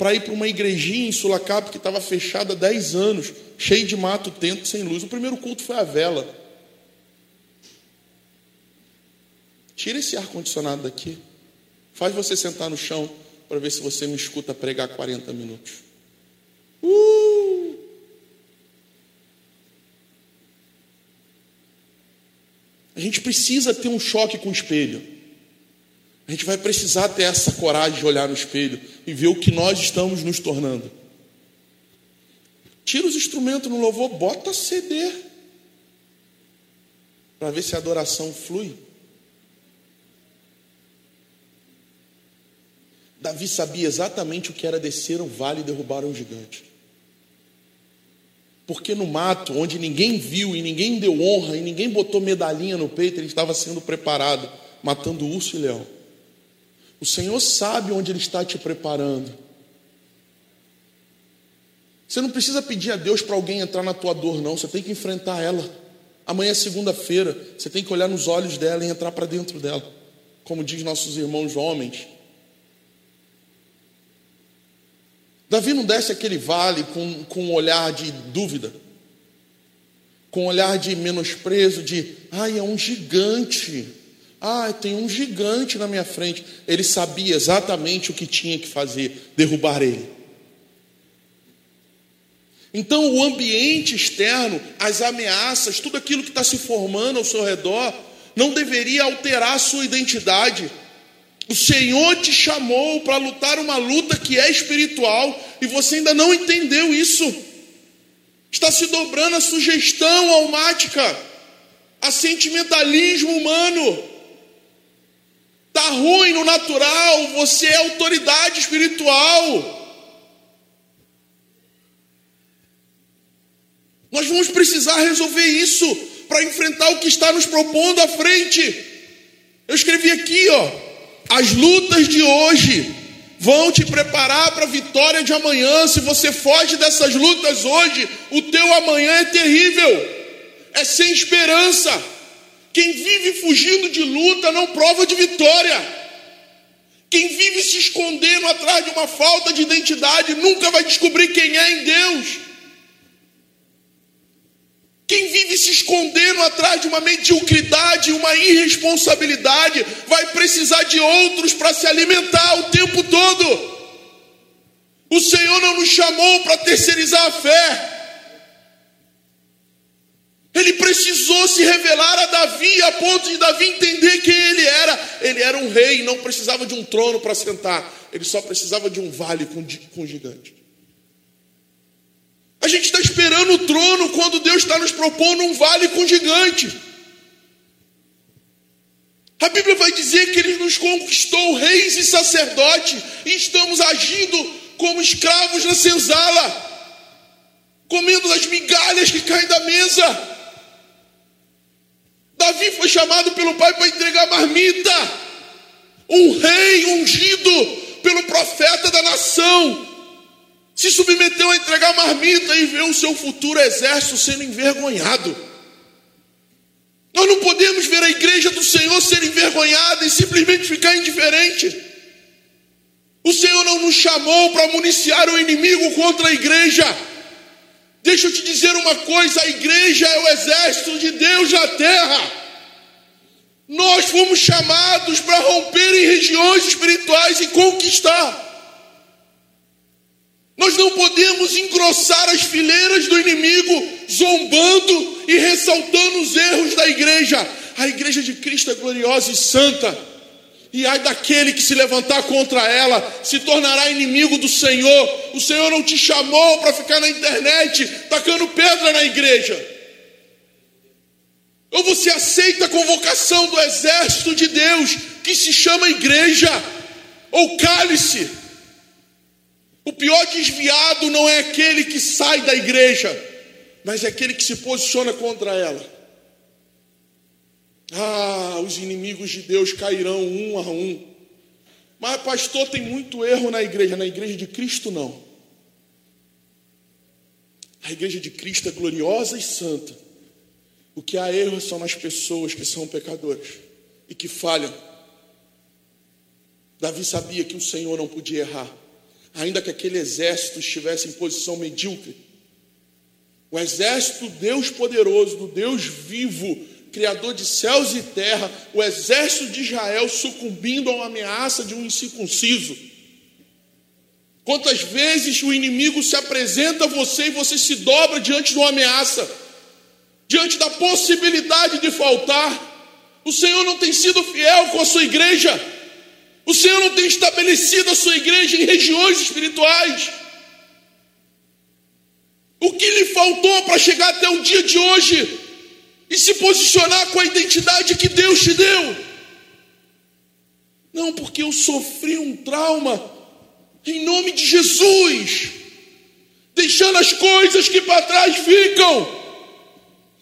para ir para uma igrejinha em Sulacap que estava fechada há 10 anos, cheio de mato, tento, sem luz. O primeiro culto foi a vela. Tira esse ar-condicionado daqui. Faz você sentar no chão para ver se você me escuta pregar 40 minutos. Uh! A gente precisa ter um choque com o espelho. A gente vai precisar ter essa coragem de olhar no espelho e ver o que nós estamos nos tornando. Tira os instrumentos no louvor, bota CD. Para ver se a adoração flui. Davi sabia exatamente o que era descer um vale e derrubar um gigante. Porque no mato, onde ninguém viu e ninguém deu honra e ninguém botou medalhinha no peito, ele estava sendo preparado, matando urso e leão. O Senhor sabe onde Ele está te preparando. Você não precisa pedir a Deus para alguém entrar na tua dor, não. Você tem que enfrentar ela. Amanhã é segunda-feira. Você tem que olhar nos olhos dela e entrar para dentro dela. Como diz nossos irmãos homens. Davi não desce aquele vale com, com um olhar de dúvida, com um olhar de menosprezo, de ai, é um gigante. Ah, tem um gigante na minha frente. Ele sabia exatamente o que tinha que fazer: derrubar ele. Então, o ambiente externo, as ameaças, tudo aquilo que está se formando ao seu redor, não deveria alterar a sua identidade. O Senhor te chamou para lutar uma luta que é espiritual e você ainda não entendeu isso. Está se dobrando a sugestão almática, a sentimentalismo humano. Está ruim no natural, você é autoridade espiritual. Nós vamos precisar resolver isso para enfrentar o que está nos propondo à frente. Eu escrevi aqui, ó, as lutas de hoje vão te preparar para a vitória de amanhã. Se você foge dessas lutas hoje, o teu amanhã é terrível, é sem esperança. Quem vive fugindo de luta não prova de vitória. Quem vive se escondendo atrás de uma falta de identidade nunca vai descobrir quem é em Deus. Quem vive se escondendo atrás de uma mediocridade, uma irresponsabilidade, vai precisar de outros para se alimentar o tempo todo. O Senhor não nos chamou para terceirizar a fé. Ele precisou se revelar a Davi a ponto de Davi entender quem ele era. Ele era um rei, não precisava de um trono para sentar, ele só precisava de um vale com, com um gigante. A gente está esperando o trono quando Deus está nos propondo um vale com gigante. A Bíblia vai dizer que Ele nos conquistou reis e sacerdotes, e estamos agindo como escravos na senzala, comendo as migalhas que caem da mesa. Davi foi chamado pelo pai para entregar marmita. Um rei ungido pelo profeta da nação se submeteu a entregar marmita e ver o seu futuro exército sendo envergonhado. Nós não podemos ver a igreja do Senhor ser envergonhada e simplesmente ficar indiferente. O Senhor não nos chamou para municiar o inimigo contra a igreja. Deixa eu te dizer uma coisa: a igreja é o exército de Deus na terra. Nós fomos chamados para romper em regiões espirituais e conquistar. Nós não podemos engrossar as fileiras do inimigo, zombando e ressaltando os erros da igreja. A igreja de Cristo é gloriosa e santa. E ai daquele que se levantar contra ela, se tornará inimigo do Senhor. O Senhor não te chamou para ficar na internet tacando pedra na igreja. Ou você aceita a convocação do exército de Deus, que se chama igreja, ou cale-se. O pior desviado não é aquele que sai da igreja, mas é aquele que se posiciona contra ela. Ah, os inimigos de Deus cairão um a um. Mas, pastor, tem muito erro na igreja. Na igreja de Cristo, não. A igreja de Cristo é gloriosa e santa. O que há erro são nas pessoas que são pecadores e que falham. Davi sabia que o Senhor não podia errar, ainda que aquele exército estivesse em posição medíocre. O exército Deus poderoso, do Deus vivo, Criador de céus e terra, o exército de Israel sucumbindo a uma ameaça de um incircunciso. Quantas vezes o inimigo se apresenta a você e você se dobra diante de uma ameaça, diante da possibilidade de faltar? O Senhor não tem sido fiel com a sua igreja, o Senhor não tem estabelecido a sua igreja em regiões espirituais. O que lhe faltou para chegar até o dia de hoje? e se posicionar com a identidade que Deus te deu. Não, porque eu sofri um trauma em nome de Jesus, deixando as coisas que para trás ficam.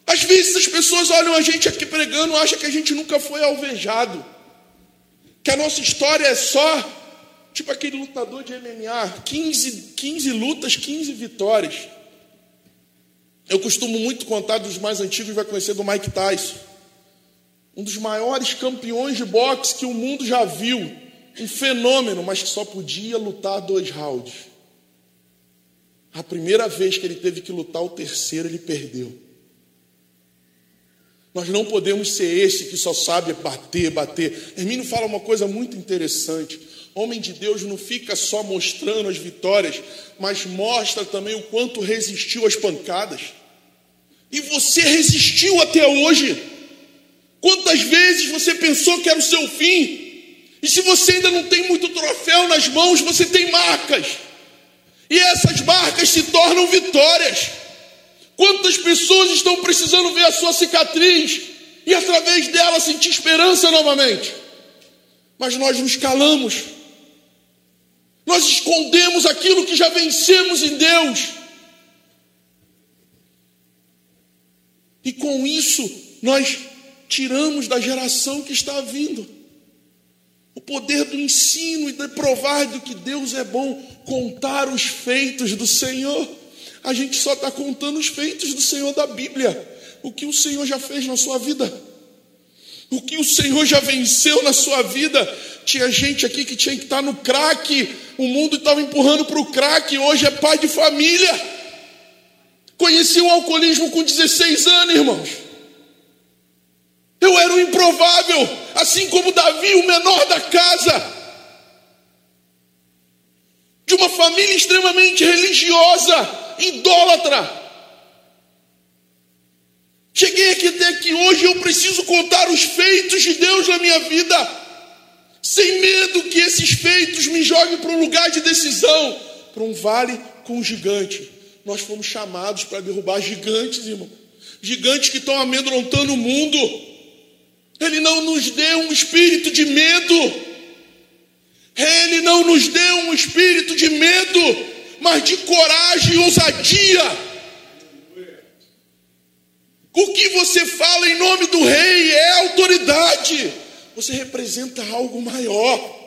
Às vezes as pessoas olham a gente aqui pregando, acham que a gente nunca foi alvejado, que a nossa história é só tipo aquele lutador de MMA, 15, 15 lutas, 15 vitórias. Eu costumo muito contar dos mais antigos, vai conhecer do Mike Tyson. Um dos maiores campeões de boxe que o mundo já viu. Um fenômeno, mas que só podia lutar dois rounds. A primeira vez que ele teve que lutar, o terceiro ele perdeu. Nós não podemos ser esse que só sabe bater, bater. Hermínio fala uma coisa muito interessante. Homem de Deus não fica só mostrando as vitórias, mas mostra também o quanto resistiu às pancadas. E você resistiu até hoje. Quantas vezes você pensou que era o seu fim? E se você ainda não tem muito troféu nas mãos, você tem marcas. E essas marcas se tornam vitórias. Quantas pessoas estão precisando ver a sua cicatriz e através dela sentir esperança novamente? Mas nós nos calamos. Nós escondemos aquilo que já vencemos em Deus. E com isso, nós tiramos da geração que está vindo o poder do ensino e de provar do que Deus é bom, contar os feitos do Senhor. A gente só está contando os feitos do Senhor da Bíblia, o que o Senhor já fez na sua vida, o que o Senhor já venceu na sua vida. Tinha gente aqui que tinha que estar no crack, o mundo estava empurrando para o crack, hoje é pai de família. Conheci o alcoolismo com 16 anos, irmãos. Eu era o improvável, assim como Davi, o menor da casa, de uma família extremamente religiosa, idólatra. Cheguei aqui até que hoje eu preciso contar os feitos de Deus na minha vida, sem medo que esses feitos me joguem para um lugar de decisão, para um vale com um gigante nós fomos chamados para derrubar gigantes, irmão. Gigantes que estão amedrontando o mundo. Ele não nos deu um espírito de medo. Ele não nos deu um espírito de medo, mas de coragem e ousadia. O que você fala em nome do rei é autoridade. Você representa algo maior.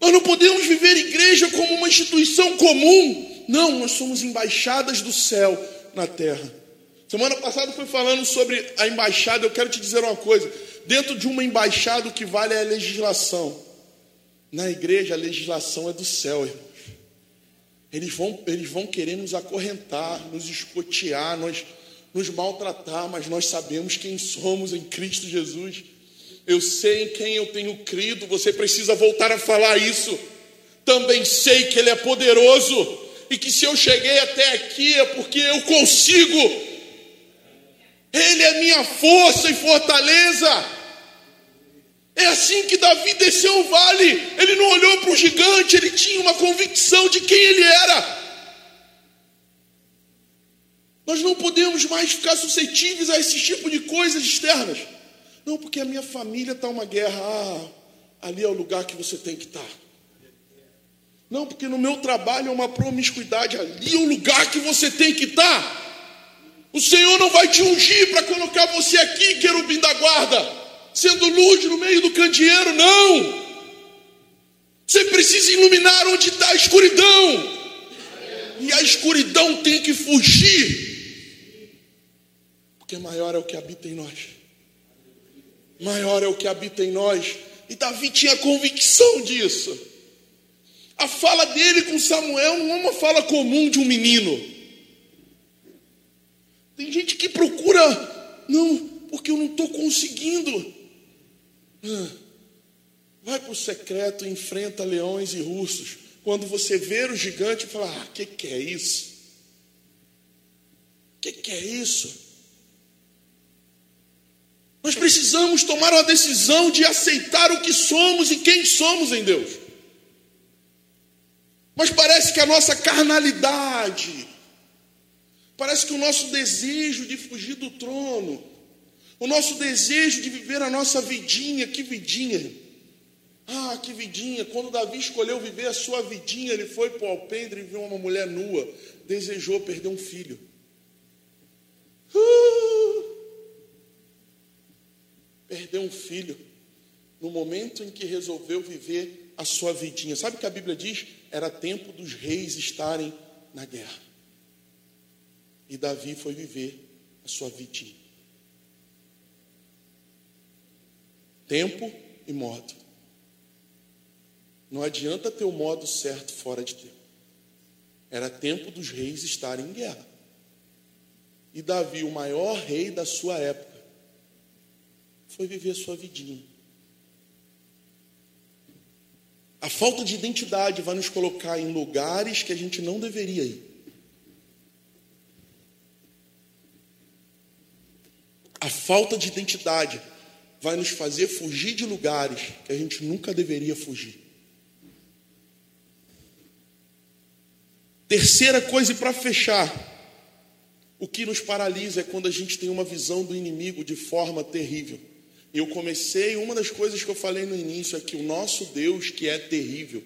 Nós não podemos viver igreja como uma instituição comum. Não, nós somos embaixadas do céu na terra. Semana passada foi falando sobre a embaixada. Eu quero te dizer uma coisa: dentro de uma embaixada, o que vale é a legislação. Na igreja, a legislação é do céu, irmãos. Eles vão, eles vão querer nos acorrentar, nos escotear, nos, nos maltratar, mas nós sabemos quem somos em Cristo Jesus. Eu sei em quem eu tenho crido. Você precisa voltar a falar isso. também sei que Ele é poderoso e que se eu cheguei até aqui é porque eu consigo. Ele é minha força e fortaleza. É assim que Davi desceu o vale. Ele não olhou para o gigante, ele tinha uma convicção de quem ele era. Nós não podemos mais ficar suscetíveis a esse tipo de coisas externas. Não, porque a minha família está uma guerra. Ah, ali é o lugar que você tem que estar. Não, porque no meu trabalho é uma promiscuidade. Ali é o lugar que você tem que estar. O Senhor não vai te ungir para colocar você aqui, querubim da guarda, sendo luz no meio do candeeiro, não. Você precisa iluminar onde está a escuridão. E a escuridão tem que fugir. Porque maior é o que habita em nós. Maior é o que habita em nós. E Davi tinha convicção disso. A fala dele com Samuel não é uma fala comum de um menino. Tem gente que procura, não, porque eu não estou conseguindo. Vai para o secreto, enfrenta leões e ursos. Quando você ver o gigante, fala: Ah, o que, que é isso? O que, que é isso? Nós precisamos tomar uma decisão de aceitar o que somos e quem somos em Deus. Mas parece que a nossa carnalidade, parece que o nosso desejo de fugir do trono, o nosso desejo de viver a nossa vidinha, que vidinha? Ah, que vidinha! Quando Davi escolheu viver a sua vidinha, ele foi para o alpendre e viu uma mulher nua, desejou perder um filho. Uh! perdeu um filho no momento em que resolveu viver a sua vidinha. Sabe o que a Bíblia diz? Era tempo dos reis estarem na guerra. E Davi foi viver a sua vidinha. Tempo e modo. Não adianta ter o modo certo fora de tempo. Era tempo dos reis estarem em guerra. E Davi, o maior rei da sua época, foi viver a sua vidinha. A falta de identidade vai nos colocar em lugares que a gente não deveria ir. A falta de identidade vai nos fazer fugir de lugares que a gente nunca deveria fugir. Terceira coisa, e para fechar, o que nos paralisa é quando a gente tem uma visão do inimigo de forma terrível. Eu comecei, uma das coisas que eu falei no início é que o nosso Deus que é terrível.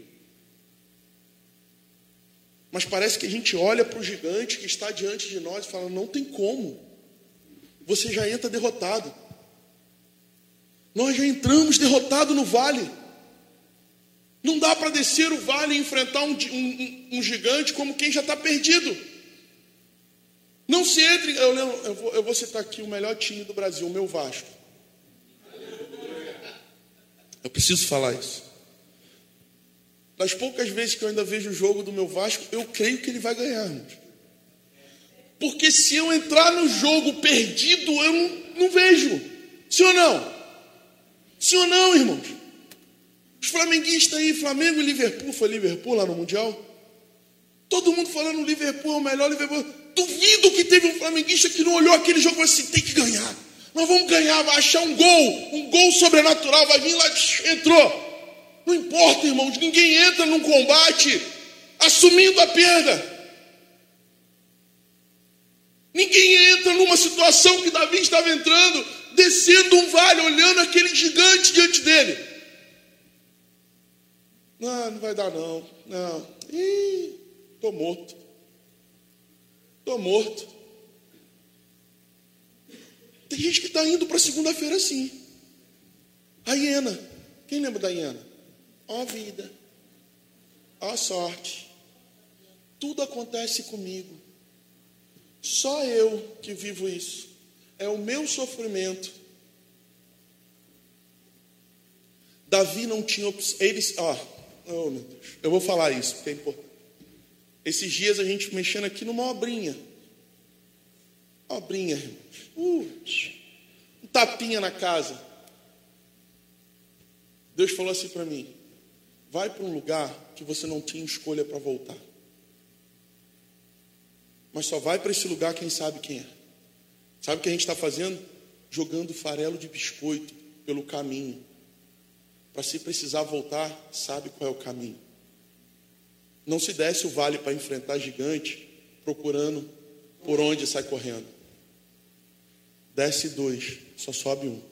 Mas parece que a gente olha para o gigante que está diante de nós e fala: não tem como. Você já entra derrotado. Nós já entramos derrotado no vale. Não dá para descer o vale e enfrentar um, um, um gigante como quem já está perdido. Não se entre. Eu, eu, vou, eu vou citar aqui o melhor time do Brasil, o meu Vasco. Eu preciso falar isso. Das poucas vezes que eu ainda vejo o jogo do meu Vasco, eu creio que ele vai ganhar. Porque se eu entrar no jogo perdido, eu não, não vejo. Sim ou não? Sim ou não, irmãos? Os flamenguistas aí, Flamengo e Liverpool, foi Liverpool lá no Mundial? Todo mundo falando Liverpool é o melhor Liverpool. Duvido que teve um flamenguista que não olhou aquele jogo e falou assim: tem que ganhar. Nós vamos ganhar, vai achar um gol, um gol sobrenatural, vai vir lá, entrou. Não importa, irmãos, ninguém entra num combate assumindo a perda. Ninguém entra numa situação que Davi estava entrando, descendo um vale, olhando aquele gigante diante dele. Não, não vai dar não. Não. Ih, estou morto. Estou morto. Tem gente que está indo para segunda-feira assim. A hiena. Quem lembra da hiena? Ó vida. Ó sorte. Tudo acontece comigo. Só eu que vivo isso. É o meu sofrimento. Davi não tinha opção. Eles, ó, oh meu Deus, eu vou falar isso, porque é importante. Esses dias a gente mexendo aqui numa obrinha. Obrinha. Uh, um tapinha na casa. Deus falou assim para mim: vai para um lugar que você não tinha escolha para voltar. Mas só vai para esse lugar quem sabe quem é. Sabe o que a gente está fazendo? Jogando farelo de biscoito pelo caminho. Para se precisar voltar, sabe qual é o caminho. Não se desce o vale para enfrentar gigante procurando por onde sai correndo. Desce dois, só sobe um.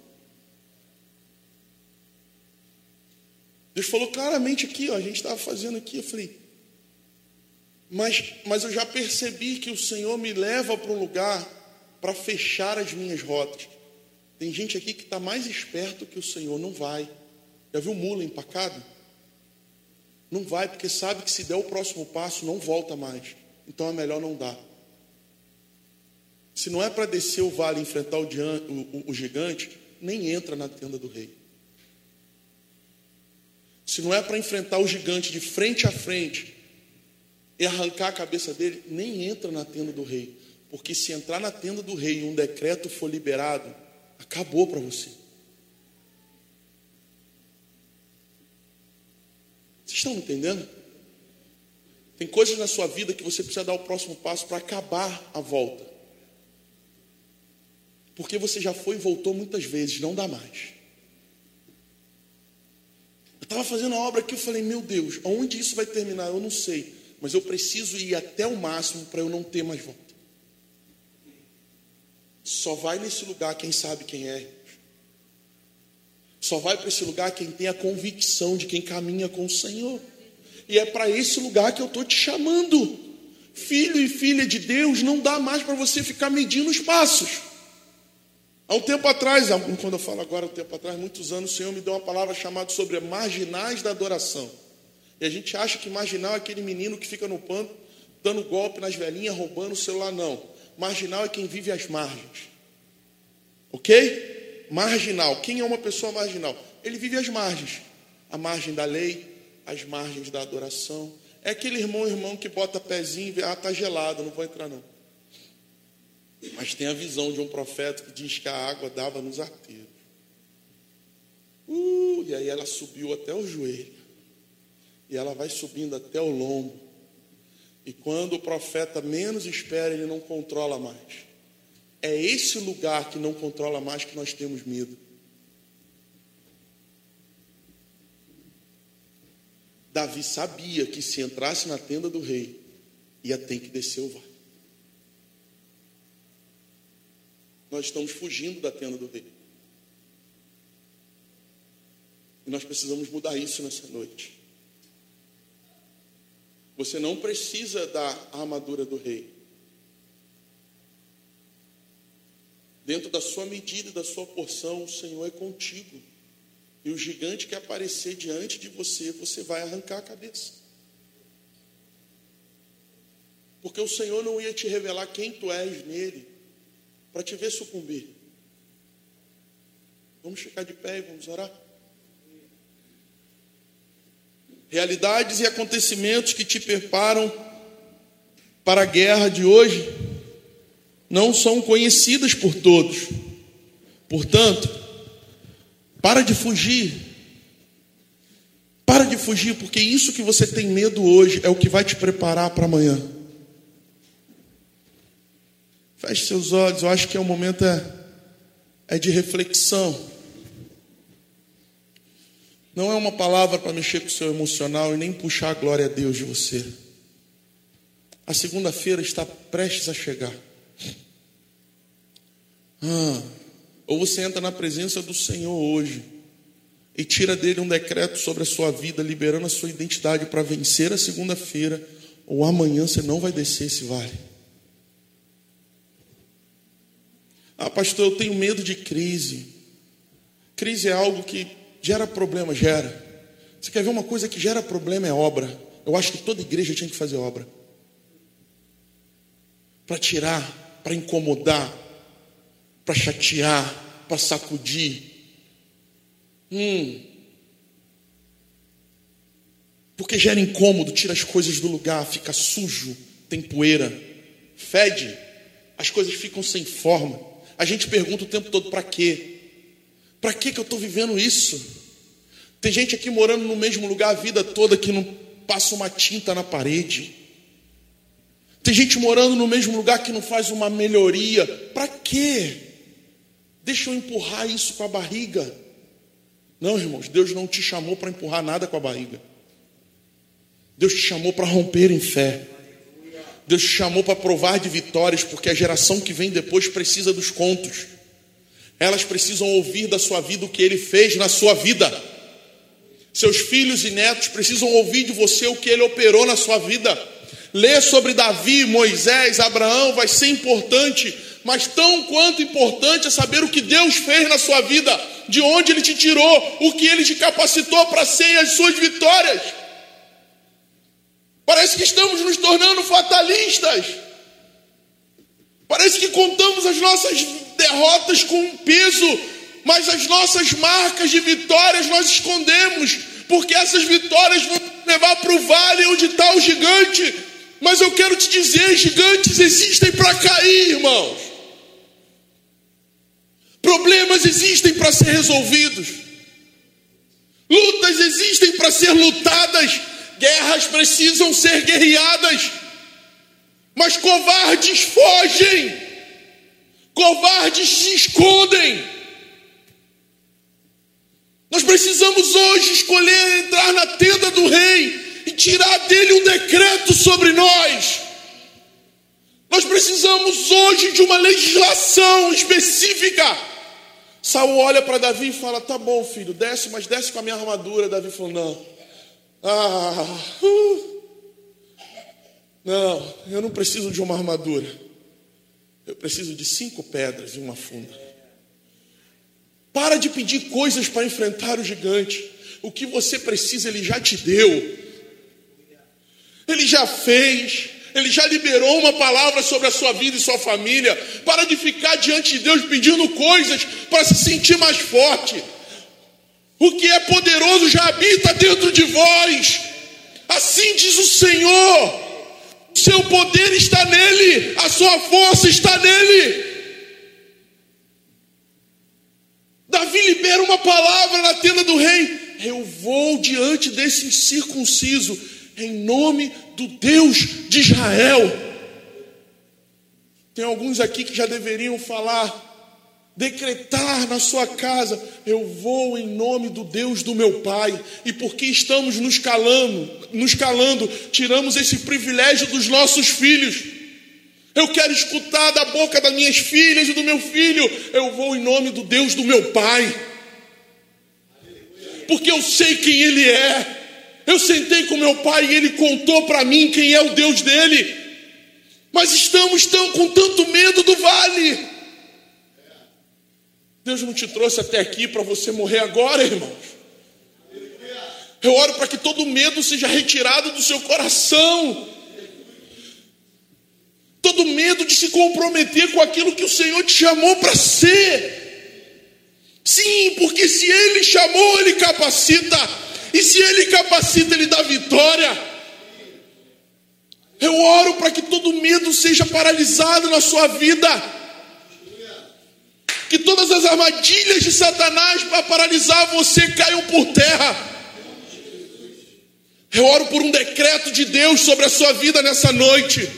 Deus falou claramente aqui, ó, a gente estava fazendo aqui, eu falei, mas, mas eu já percebi que o Senhor me leva para um lugar para fechar as minhas rotas. Tem gente aqui que está mais esperto que o Senhor, não vai. Já viu mula empacado? Não vai, porque sabe que se der o próximo passo, não volta mais. Então é melhor não dar. Se não é para descer o vale e enfrentar o, o, o gigante, nem entra na tenda do rei. Se não é para enfrentar o gigante de frente a frente e arrancar a cabeça dele, nem entra na tenda do rei. Porque se entrar na tenda do rei e um decreto for liberado, acabou para você. Vocês estão entendendo? Tem coisas na sua vida que você precisa dar o próximo passo para acabar a volta. Porque você já foi e voltou muitas vezes, não dá mais. Eu estava fazendo a obra aqui, eu falei, meu Deus, aonde isso vai terminar? Eu não sei. Mas eu preciso ir até o máximo para eu não ter mais volta. Só vai nesse lugar quem sabe quem é. Só vai para esse lugar quem tem a convicção de quem caminha com o Senhor. E é para esse lugar que eu estou te chamando. Filho e filha de Deus, não dá mais para você ficar medindo os passos. Há um tempo atrás, quando eu falo agora, um tempo atrás, muitos anos, o Senhor me deu uma palavra chamada sobre marginais da adoração. E a gente acha que marginal é aquele menino que fica no pano, dando golpe nas velhinhas, roubando o celular. Não. Marginal é quem vive às margens. Ok? Marginal. Quem é uma pessoa marginal? Ele vive às margens. A margem da lei, as margens da adoração. É aquele irmão, irmão que bota pezinho e vê, ah, tá gelado, não vou entrar não. Mas tem a visão de um profeta que diz que a água dava nos arteiros. Uh, e aí ela subiu até o joelho. E ela vai subindo até o lombo. E quando o profeta menos espera, ele não controla mais. É esse lugar que não controla mais que nós temos medo. Davi sabia que se entrasse na tenda do rei, ia ter que descer o vale. Nós estamos fugindo da tenda do rei. E nós precisamos mudar isso nessa noite. Você não precisa da armadura do rei. Dentro da sua medida, da sua porção, o Senhor é contigo. E o gigante que aparecer diante de você, você vai arrancar a cabeça. Porque o Senhor não ia te revelar quem tu és nele para te ver sucumbir. Vamos ficar de pé e vamos orar. Realidades e acontecimentos que te preparam para a guerra de hoje não são conhecidas por todos. Portanto, para de fugir. Para de fugir, porque isso que você tem medo hoje é o que vai te preparar para amanhã. Feche seus olhos, eu acho que é o momento é, é de reflexão. Não é uma palavra para mexer com o seu emocional e nem puxar a glória a Deus de você. A segunda-feira está prestes a chegar. Ah, ou você entra na presença do Senhor hoje e tira dele um decreto sobre a sua vida, liberando a sua identidade para vencer a segunda-feira, ou amanhã você não vai descer esse vale. Ah, pastor, eu tenho medo de crise. Crise é algo que gera problema, gera. Você quer ver uma coisa que gera problema é obra. Eu acho que toda igreja tinha que fazer obra. Para tirar, para incomodar, para chatear, para sacudir. Hum. Porque gera incômodo, tira as coisas do lugar, fica sujo, tem poeira, fede, as coisas ficam sem forma. A gente pergunta o tempo todo: para quê? Para que eu estou vivendo isso? Tem gente aqui morando no mesmo lugar a vida toda que não passa uma tinta na parede. Tem gente morando no mesmo lugar que não faz uma melhoria. Para quê? Deixa eu empurrar isso com a barriga. Não, irmãos, Deus não te chamou para empurrar nada com a barriga. Deus te chamou para romper em fé. Deus te chamou para provar de vitórias, porque a geração que vem depois precisa dos contos. Elas precisam ouvir da sua vida o que ele fez na sua vida. Seus filhos e netos precisam ouvir de você o que ele operou na sua vida. Ler sobre Davi, Moisés, Abraão vai ser importante, mas tão quanto importante é saber o que Deus fez na sua vida, de onde ele te tirou, o que ele te capacitou para ser as suas vitórias. Parece que estamos nos tornando fatalistas. Parece que contamos as nossas derrotas com peso mas as nossas marcas de vitórias nós escondemos, porque essas vitórias vão levar para o vale onde está o gigante. Mas eu quero te dizer: gigantes existem para cair, irmãos. Problemas existem para ser resolvidos. Lutas existem para ser lutadas. Guerras precisam ser guerreadas. Mas covardes fogem. Covardes se escondem. Nós precisamos hoje escolher entrar na tenda do rei e tirar dele um decreto sobre nós. Nós precisamos hoje de uma legislação específica. Saul olha para Davi e fala: Tá bom, filho, desce, mas desce com a minha armadura. Davi falou: Não. Ah, uh, não, eu não preciso de uma armadura. Eu preciso de cinco pedras e uma funda. Para de pedir coisas para enfrentar o gigante. O que você precisa, ele já te deu. Ele já fez. Ele já liberou uma palavra sobre a sua vida e sua família. Para de ficar diante de Deus pedindo coisas para se sentir mais forte. O que é poderoso já habita dentro de vós. Assim diz o Senhor. Seu poder está nele, a sua força está nele. Davi libera uma palavra na tenda do rei. Eu vou diante desse incircunciso, em nome do Deus de Israel. Tem alguns aqui que já deveriam falar, decretar na sua casa: Eu vou em nome do Deus do meu pai. E porque estamos nos calando, nos calando, tiramos esse privilégio dos nossos filhos. Eu quero escutar da boca das minhas filhas e do meu filho. Eu vou em nome do Deus do meu pai. Porque eu sei quem ele é. Eu sentei com meu pai e ele contou para mim quem é o Deus dele. Mas estamos tão com tanto medo do vale. Deus não te trouxe até aqui para você morrer agora, irmãos. Eu oro para que todo medo seja retirado do seu coração todo medo de se comprometer com aquilo que o Senhor te chamou para ser. Sim, porque se Ele chamou, Ele capacita, e se Ele capacita, Ele dá vitória. Eu oro para que todo medo seja paralisado na sua vida, que todas as armadilhas de Satanás para paralisar você caiam por terra. Eu oro por um decreto de Deus sobre a sua vida nessa noite.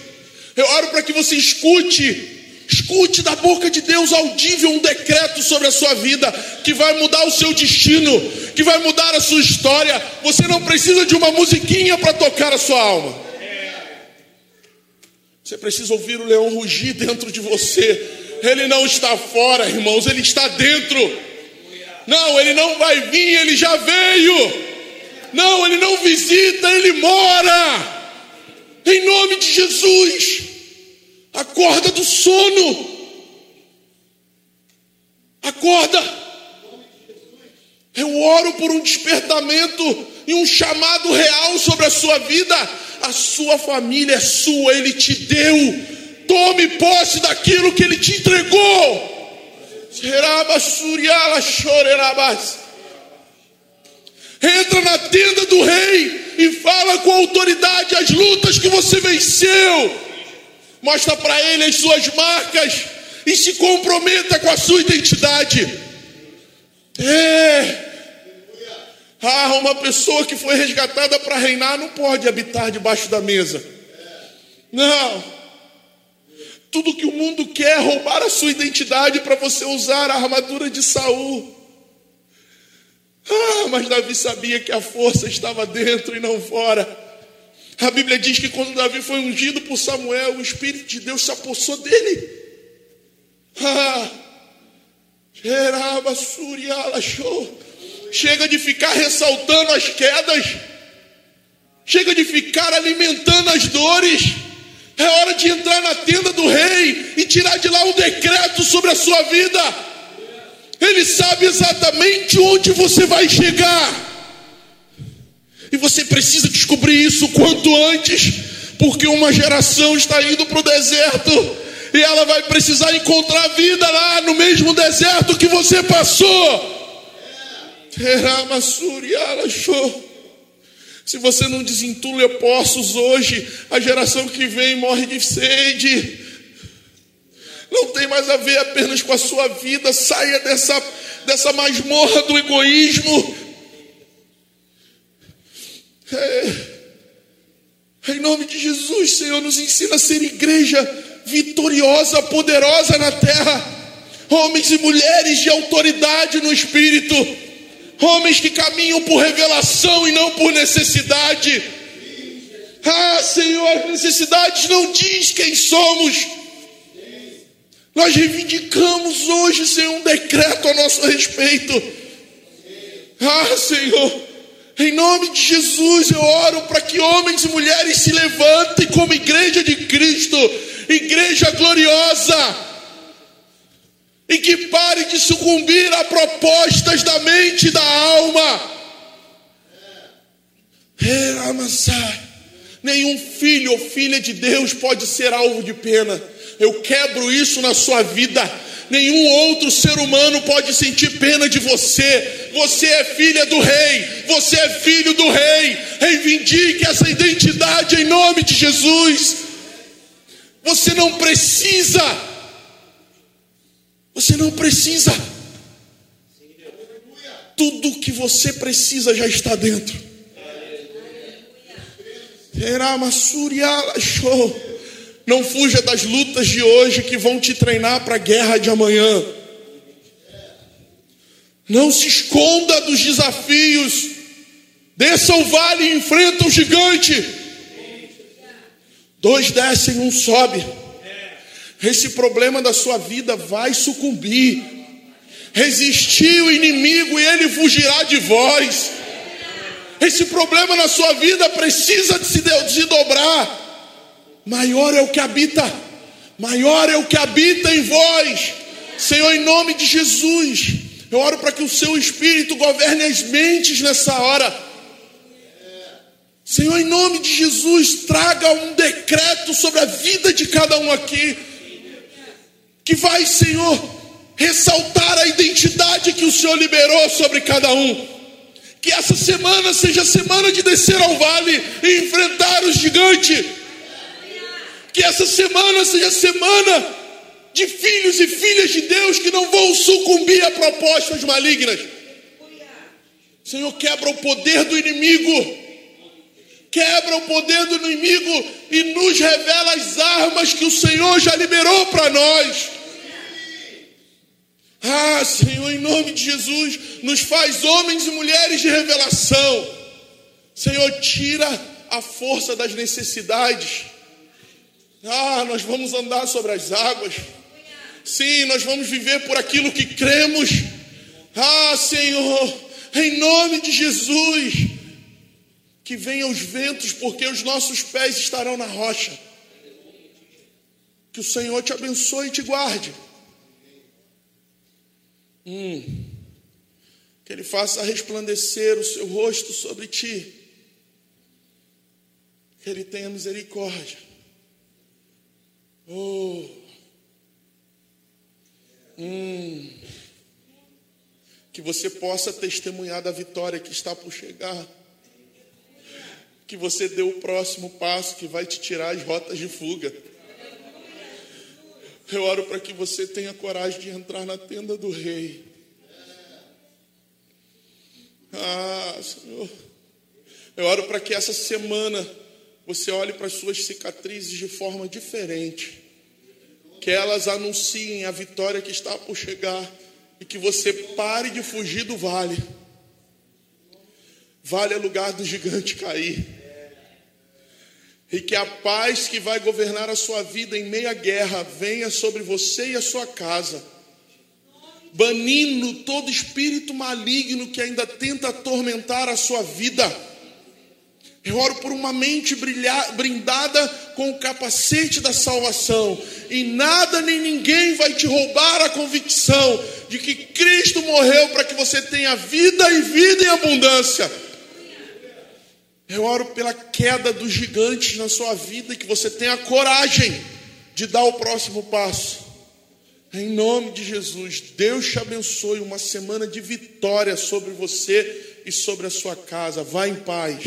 Eu oro para que você escute, escute da boca de Deus audível um decreto sobre a sua vida que vai mudar o seu destino, que vai mudar a sua história. Você não precisa de uma musiquinha para tocar a sua alma. Você precisa ouvir o leão rugir dentro de você. Ele não está fora, irmãos, ele está dentro. Não, ele não vai vir, ele já veio. Não, ele não visita, ele mora. Em nome de Jesus, acorda do sono. Acorda. Eu oro por um despertamento e um chamado real sobre a sua vida. A sua família é sua, Ele te deu. Tome posse daquilo que Ele te entregou. Entra na tenda do rei e fala com autoridade as lutas que você venceu. Mostra para ele as suas marcas e se comprometa com a sua identidade. É. Ah, uma pessoa que foi resgatada para reinar não pode habitar debaixo da mesa. Não. Tudo que o mundo quer é roubar a sua identidade para você usar a armadura de Saul. Ah, mas Davi sabia que a força estava dentro e não fora. A Bíblia diz que quando Davi foi ungido por Samuel, o Espírito de Deus se apossou dele. Ah, chega de ficar ressaltando as quedas, chega de ficar alimentando as dores. É hora de entrar na tenda do rei e tirar de lá um decreto sobre a sua vida. Ele sabe exatamente onde você vai chegar. E você precisa descobrir isso quanto antes, porque uma geração está indo para o deserto e ela vai precisar encontrar vida lá no mesmo deserto que você passou. Se você não desentulha poços hoje, a geração que vem morre de sede. Não tem mais a ver apenas com a sua vida, saia dessa, dessa masmorra do egoísmo. É, em nome de Jesus, Senhor, nos ensina a ser igreja vitoriosa, poderosa na terra, homens e mulheres de autoridade no espírito, homens que caminham por revelação e não por necessidade. Ah, Senhor, as necessidades não diz quem somos. Nós reivindicamos hoje, Senhor, um decreto a nosso respeito. Ah, Senhor, em nome de Jesus eu oro para que homens e mulheres se levantem como igreja de Cristo, igreja gloriosa, e que pare de sucumbir a propostas da mente e da alma. Nenhum filho ou filha de Deus pode ser alvo de pena eu quebro isso na sua vida. Nenhum outro ser humano pode sentir pena de você. Você é filha do rei, você é filho do rei. Reivindique essa identidade em nome de Jesus. Você não precisa, você não precisa. Tudo que você precisa já está dentro. Não fuja das lutas de hoje que vão te treinar para a guerra de amanhã. Não se esconda dos desafios. Desça o vale e enfrenta o gigante. Dois descem, um sobe. Esse problema da sua vida vai sucumbir. Resistir o inimigo e ele fugirá de vós. Esse problema na sua vida precisa de se desdobrar maior é o que habita, maior é o que habita em vós. Senhor, em nome de Jesus, eu oro para que o seu Espírito governe as mentes nessa hora. Senhor, em nome de Jesus, traga um decreto sobre a vida de cada um aqui, que vai, Senhor, ressaltar a identidade que o Senhor liberou sobre cada um. Que essa semana seja semana de descer ao vale e enfrentar os gigantes que essa semana seja semana de filhos e filhas de Deus que não vão sucumbir a propostas malignas. Senhor, quebra o poder do inimigo. Quebra o poder do inimigo e nos revela as armas que o Senhor já liberou para nós. Ah, Senhor, em nome de Jesus, nos faz homens e mulheres de revelação. Senhor, tira a força das necessidades ah, nós vamos andar sobre as águas. Sim, nós vamos viver por aquilo que cremos. Ah, Senhor, em nome de Jesus, que venham os ventos, porque os nossos pés estarão na rocha. Que o Senhor te abençoe e te guarde. Hum. Que Ele faça resplandecer o seu rosto sobre ti. Que Ele tenha misericórdia. Oh. Hum. Que você possa testemunhar da vitória que está por chegar. Que você dê o próximo passo que vai te tirar as rotas de fuga. Eu oro para que você tenha coragem de entrar na tenda do rei. Ah, Senhor. Eu oro para que essa semana você olhe para as suas cicatrizes de forma diferente. Que elas anunciem a vitória que está por chegar e que você pare de fugir do vale. Vale é lugar do gigante cair. E que a paz que vai governar a sua vida em meia guerra venha sobre você e a sua casa, banindo todo espírito maligno que ainda tenta atormentar a sua vida. Eu oro por uma mente brindada com o capacete da salvação, e nada nem ninguém vai te roubar a convicção de que Cristo morreu para que você tenha vida e vida em abundância. Eu oro pela queda dos gigantes na sua vida e que você tenha coragem de dar o próximo passo. Em nome de Jesus, Deus te abençoe uma semana de vitória sobre você e sobre a sua casa. Vá em paz.